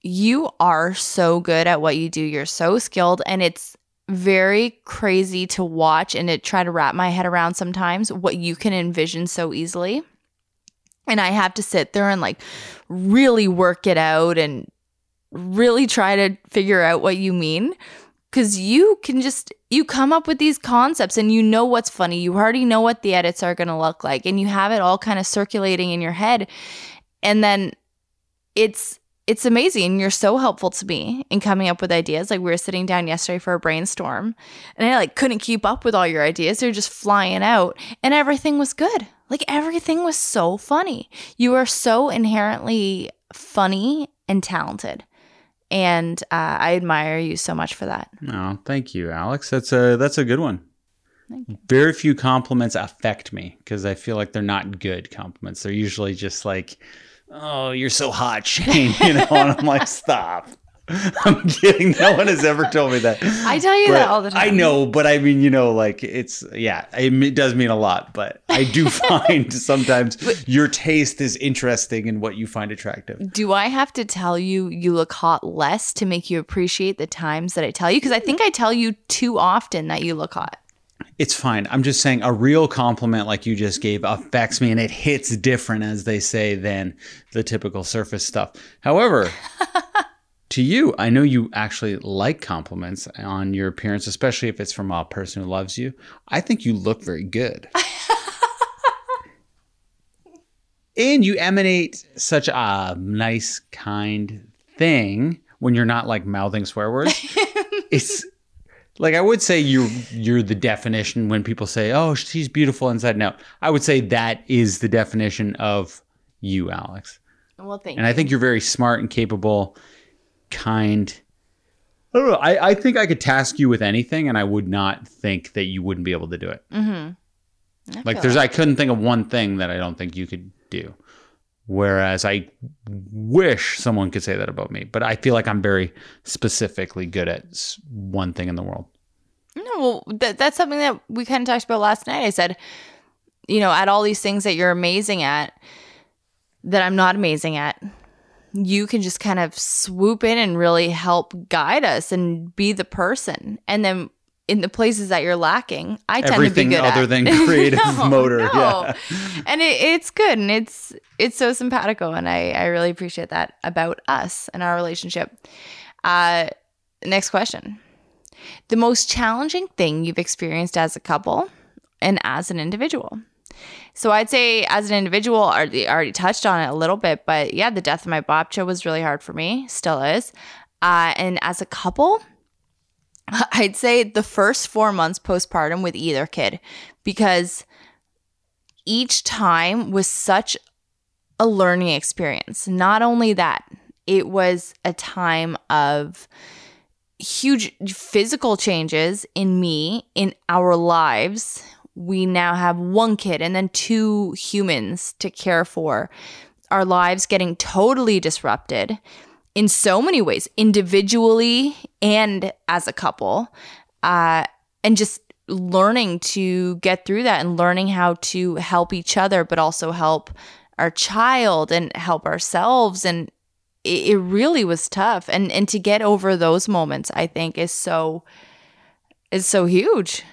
you are so good at what you do. You're so skilled, and it's very crazy to watch and to try to wrap my head around sometimes what you can envision so easily. And I have to sit there and like really work it out and really try to figure out what you mean. Because you can just you come up with these concepts and you know what's funny. You already know what the edits are going to look like and you have it all kind of circulating in your head. And then it's it's amazing you're so helpful to me in coming up with ideas. Like we were sitting down yesterday for a brainstorm and i like couldn't keep up with all your ideas. They're just flying out and everything was good like everything was so funny you are so inherently funny and talented and uh, i admire you so much for that Oh, thank you, Alex. That's a that's a good one. Very few compliments affect me because I feel like they're not good compliments. They're usually just like, "Oh, you're so hot, Shane," you know, and I'm like, "Stop." I'm kidding. No one has ever told me that. i tell you that all the time I know, but I mean, you know, like it's yeah, it, it does mean a lot. But I do find sometimes your taste is interesting in what you find attractive. Do I have to tell you you look hot less to make you appreciate the times that I tell you? Because I think I tell you too often that you look hot. It's fine. I'm just saying a real compliment like you just gave affects me and it hits different, as they say, than the typical surface stuff. However, to you, I know you actually like compliments on your appearance, especially if it's from a person who loves you. I think you look very good. and you emanate such a nice, kind thing when you're not like mouthing swear words. it's like I would say you're you're the definition when people say, "Oh, she's beautiful inside and out." I would say that is the definition of you, Alex. Well, thank And you. I think you're very smart and capable, kind. I don't know. I, I think I could task you with anything, and I would not think that you wouldn't be able to do it. Mm-hmm. Like there's I couldn't think of one thing that I don't think you could do. Whereas I wish someone could say that about me, but I feel like I'm very specifically good at one thing in the world. No, well, that, that's something that we kind of talked about last night. I said, you know, at all these things that you're amazing at, that I'm not amazing at, you can just kind of swoop in and really help guide us and be the person. And then in the places that you're lacking, I tend Everything to be good at. Everything other at. than creative motor, yeah. and it, it's good and it's it's so simpatico, and I I really appreciate that about us and our relationship. Uh, next question the most challenging thing you've experienced as a couple and as an individual. So I'd say as an individual, I already, already touched on it a little bit, but yeah, the death of my babcia was really hard for me, still is. Uh, and as a couple, I'd say the first four months postpartum with either kid, because each time was such a learning experience. Not only that, it was a time of huge physical changes in me, in our lives. We now have one kid and then two humans to care for. Our lives getting totally disrupted in so many ways, individually and as a couple. Uh, and just learning to get through that and learning how to help each other, but also help our child and help ourselves. And it, it really was tough. And and to get over those moments, I think is so is so huge.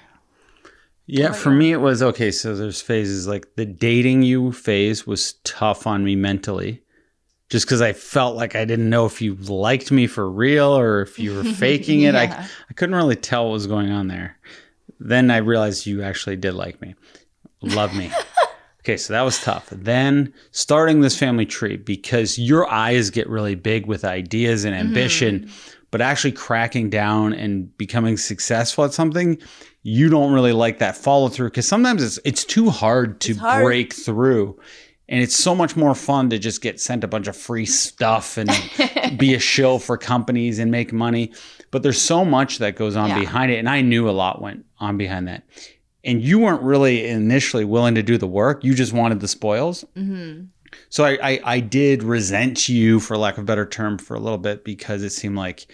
Yeah, oh for me it was okay. So there's phases like the dating you phase was tough on me mentally, just because I felt like I didn't know if you liked me for real or if you were faking it. I I couldn't really tell what was going on there. Then I realized you actually did like me, love me. okay, so that was tough. Then starting this family tree because your eyes get really big with ideas and mm-hmm. ambition, but actually cracking down and becoming successful at something, you don't really like that follow through because sometimes it's it's too hard to hard. break through. And it's so much more fun to just get sent a bunch of free stuff and be a shill for companies and make money. But there's so much that goes on Yeah. behind it. And I knew a lot went on behind that. And you weren't really initially willing to do the work. You just wanted the spoils. hmm So I, I, I did resent you, for lack of a better term, for a little bit because it seemed like,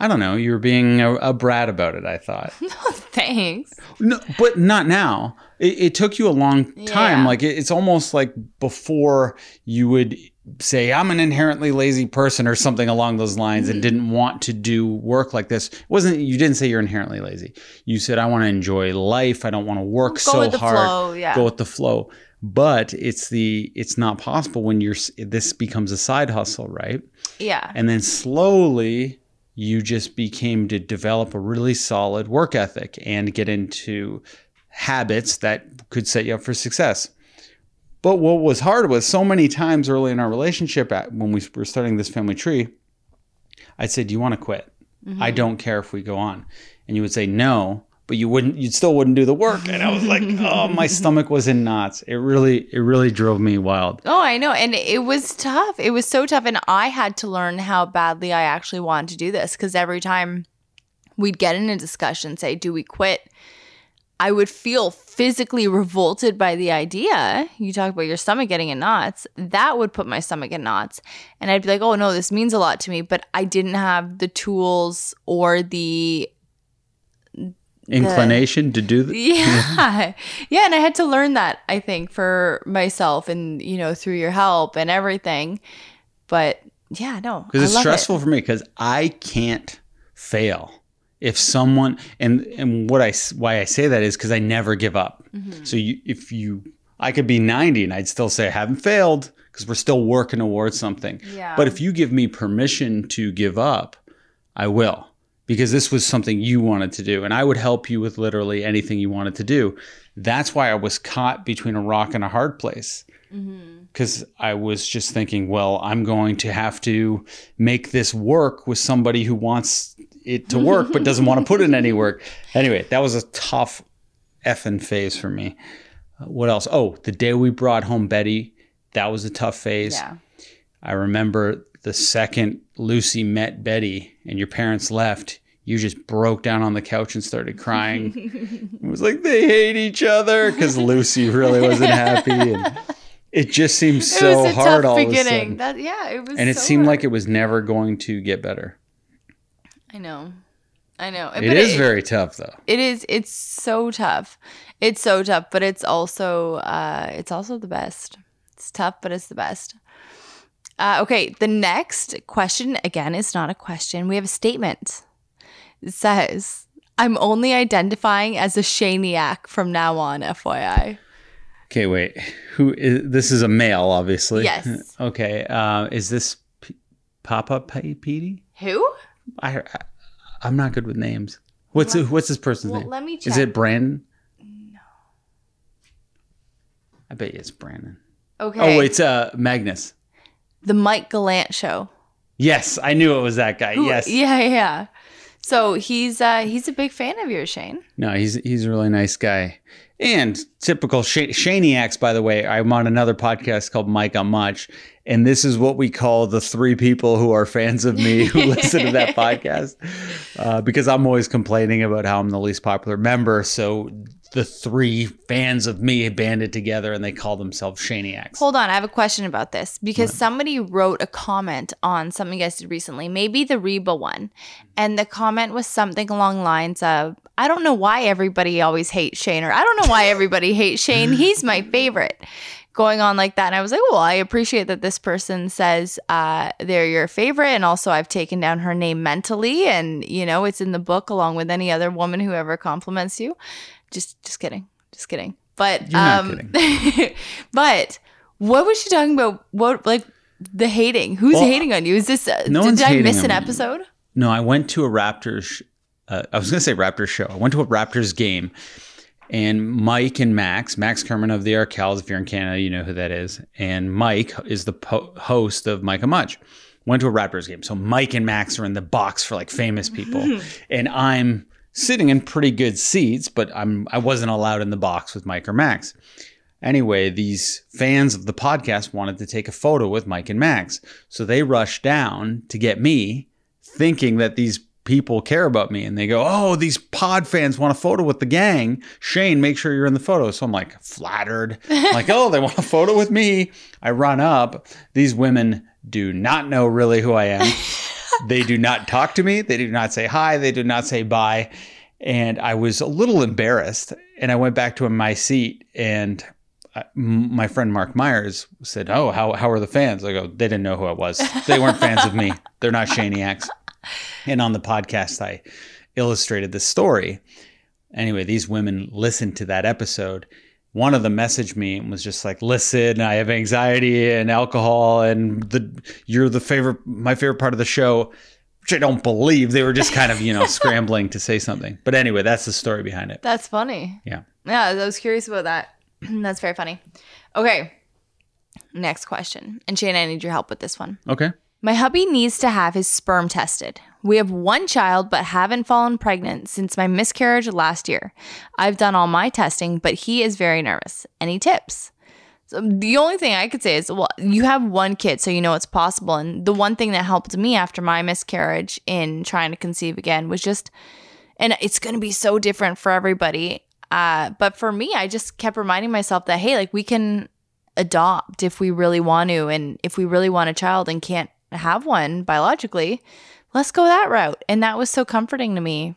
I don't know, you were being a, a brat about it, I thought. No, thanks. No, but not now. It, it took you a long time. Yeah. Like it, it's almost like before you would say, "I'm an inherently lazy person" or something along those lines, Mm-hmm. and didn't want to do work like this. It wasn't you didn't say you're inherently lazy. You said, "I want to enjoy life. I don't want to work Go so with the hard. flow, yeah. Go with the flow." But it's the it's not possible when you're this becomes a side hustle, right? Yeah. And then slowly you just became to develop a really solid work ethic and get into habits that could set you up for success. But what was hard was so many times early in our relationship, at, when we were starting this family tree, I'd say, Do you want to quit? Mm-hmm. I don't care if we go on. And you would say, No, but you wouldn't, you still wouldn't do the work. And I was like, Oh, my stomach was in knots. It really, it really drove me wild. Oh, I know. And it was tough. It was so tough. And I had to learn how badly I actually wanted to do this because every time we'd get in a discussion, say, do we quit? I would feel physically revolted by the idea. You talk about your stomach getting in knots. That would put my stomach in knots. And I'd be like, oh, no, this means a lot to me. But I didn't have the tools or the Inclination to do the, yeah. yeah. And I had to learn that, I think, for myself and, you know, through your help and everything. But yeah, no. because it's love it. stressful for me because I can't fail. If someone and and what I why I say that is because I never give up. Mm-hmm. So you, if you, I could be ninety and I'd still say I haven't failed because we're still working towards something. Yeah. But if you give me permission to give up, I will because this was something you wanted to do and I would help you with literally anything you wanted to do. That's why I was caught between a rock and a hard place. Mm-hmm. because I was just thinking, well, I'm going to have to make this work with somebody who wants it to work but doesn't want to put in any work. Anyway, that was a tough effing phase for me. Uh, what else? Oh, the day we brought home Betty, that was a tough phase. Yeah. I remember the second Lucy met Betty and your parents left, you just broke down on the couch and started crying. it was like they hate each other because Lucy really wasn't happy. And it just seemed so it hard all of a sudden. That yeah, it was. And it so seemed hard. like it was never going to get better. I know, I know. It is very tough though. It is. It's so tough. It's so tough, but it's also. Uh, it's also the best. It's tough, but it's the best. Uh, okay, the next question again is not a question. We have a statement. It says, "I'm only identifying as a Shaniac from now on." FYI. Okay, wait. Who is this? Is a male, obviously. Yes. Okay. Uh, is this P- Papa Petey? Who? I, I I'm not good with names. What's what's this person's Well, name? let me check. Is it Brandon? No. I bet you it's Brandon. Okay. Oh, it's uh Magnus. The Mike Gallant show. Yes, I knew it was that guy. Who- yes. Yeah, yeah. So he's uh he's a big fan of yours, Shane. No, he's he's a really nice guy. And typical Sh- Shaniacs, by the way. I'm on another podcast called Mike on Much, and this is what we call the three people who are fans of me who listen to that podcast, uh, because I'm always complaining about how I'm the least popular member. So the three fans of me banded together, and they call themselves Shaniacs. Hold on, I have a question about this because somebody wrote a comment on something you guys did recently, maybe the Reba one. And the comment was something along lines of, I don't know why everybody always hates Shane, or I don't know why everybody hates Shane. He's my favorite. Going on like that. And I was like, well, I appreciate that this person says uh, they're your favorite. And also, I've taken down her name mentally. And, you know, it's in the book along with any other woman who ever compliments you. Just, just kidding. Just kidding. But, You're not um, but what was she talking about? What, like, the hating? Who's Well, hating on you? Is this, uh, no did I miss an episode? No, I went to a Raptors. Uh, I was going to say Raptors show. I went to a Raptors game, and Mike and Max, Max Kerman of the Arkells, if you're in Canada, you know who that is, and Mike is the po- host of Mike and Much. Went to a Raptors game, so Mike and Max are in the box for like famous people, and I'm sitting in pretty good seats, but I'm I wasn't allowed in the box with Mike or Max. Anyway, these fans of the podcast wanted to take a photo with Mike and Max. So they rushed down to get me, thinking that these people care about me. And they go, Oh, these pod fans want a photo with the gang. Shane, make sure you're in the photo. So I'm like flattered. I'm like, oh, they want a photo with me. I run up. These women do not know really who I am. they do not talk to me. They do not say hi. They do not say bye. And I was a little embarrassed. And I went back to my seat and I- m- my friend Mark Myers said, "Oh, how how are the fans?" I go, "They didn't know who I was. They weren't fans of me. They're not Shaniacs." And on the podcast, I illustrated the story. Anyway, these women listened to that episode. One of them messaged me and was just like, "Listen, I have anxiety and alcohol, and the you're the favorite, my favorite part of the show." Which I don't believe. They were just kind of, you know, scrambling to say something. But anyway, that's the story behind it. That's funny. Yeah. Yeah, I was curious about that. That's very funny. Okay. Next question. And Shane, I need your help with this one. Okay. My hubby needs to have his sperm tested. We have one child, but haven't fallen pregnant since my miscarriage last year. I've done all my testing, but he is very nervous. Any tips? So the only thing I could say is, well, you have one kid, so you know it's possible. And the one thing that helped me after my miscarriage in trying to conceive again was just, and it's going to be so different for everybody. Uh, but for me, I just kept reminding myself that, hey, like we can adopt if we really want to. And if we really want a child and can't have one biologically, let's go that route. And that was so comforting to me.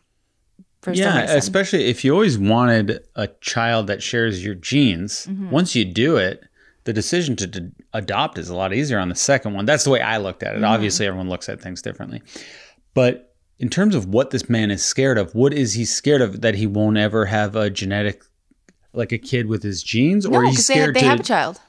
For yeah, especially if you always wanted a child that shares your genes. Mm-hmm. Once you do it, the decision to d- adopt is a lot easier on the second one. That's the way I looked at it. Mm-hmm. Obviously, everyone looks at things differently. But in terms of what this man is scared of, what is he scared of that he won't ever have a genetic, like a kid with his genes, no, or he's because they, scared they to? have a child.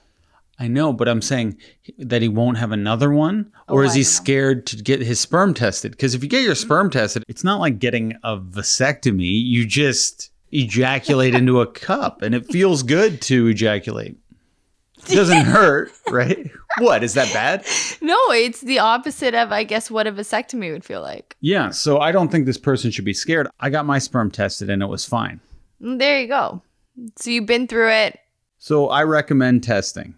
I know, but I'm saying that he won't have another one, or Oh, is I he know. scared to get his sperm tested? Because if you get your sperm tested, it's not like getting a vasectomy. You just ejaculate into a cup, and it feels good to ejaculate. It doesn't hurt, right? What is that bad? No, it's the opposite of, I guess, what a vasectomy would feel like. Yeah, so I don't think this person should be scared. I got my sperm tested and it was fine. Mm, There you go. So you've been through it. So I recommend testing.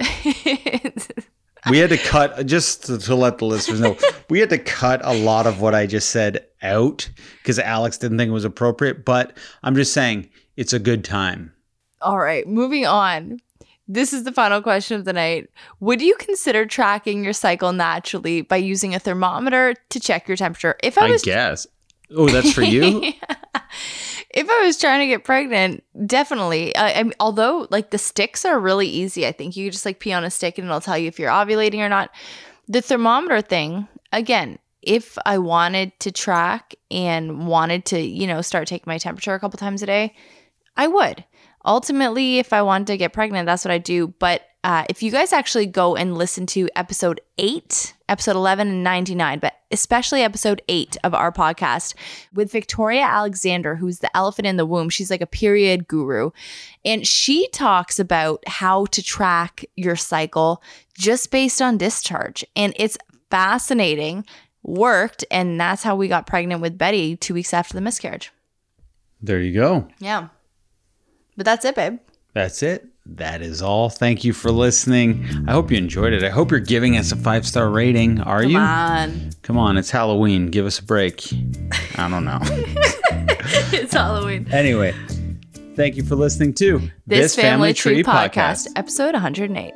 We had to cut just to, to let the listeners know. We had to cut a lot of what I just said out because Alex didn't think it was appropriate. But I'm just saying it's a good time. All right, moving on. This is the final question of the night. Would you consider tracking your cycle naturally by using a thermometer to check your temperature? If I I was guess. Oh, that's for you. if I was trying to get pregnant, definitely. I, I although like the sticks are really easy. I think you just like pee on a stick and it'll tell you if you're ovulating or not. The thermometer thing, again, if I wanted to track and wanted to, you know, start taking my temperature a couple times a day, I would. Ultimately, if I wanted to get pregnant, that's what I do. But uh, if you guys actually go and listen to episode eight, episode 11 and 99, but especially episode eight of our podcast with Victoria Alexander, who's the elephant in the womb, she's like a period guru. And she talks about how to track your cycle just based on discharge. And it's fascinating, worked. And that's how we got pregnant with Betty two weeks after the miscarriage. there you go. Yeah. But that's it, babe. That's it. That is all. Thank you for listening. I hope you enjoyed it. I hope you're giving us a five star rating. Are you? Come on. Come on, it's Halloween. Give us a break. I don't know. it's Halloween. anyway, thank you for listening to This, Family, Tree, podcast, episode 108.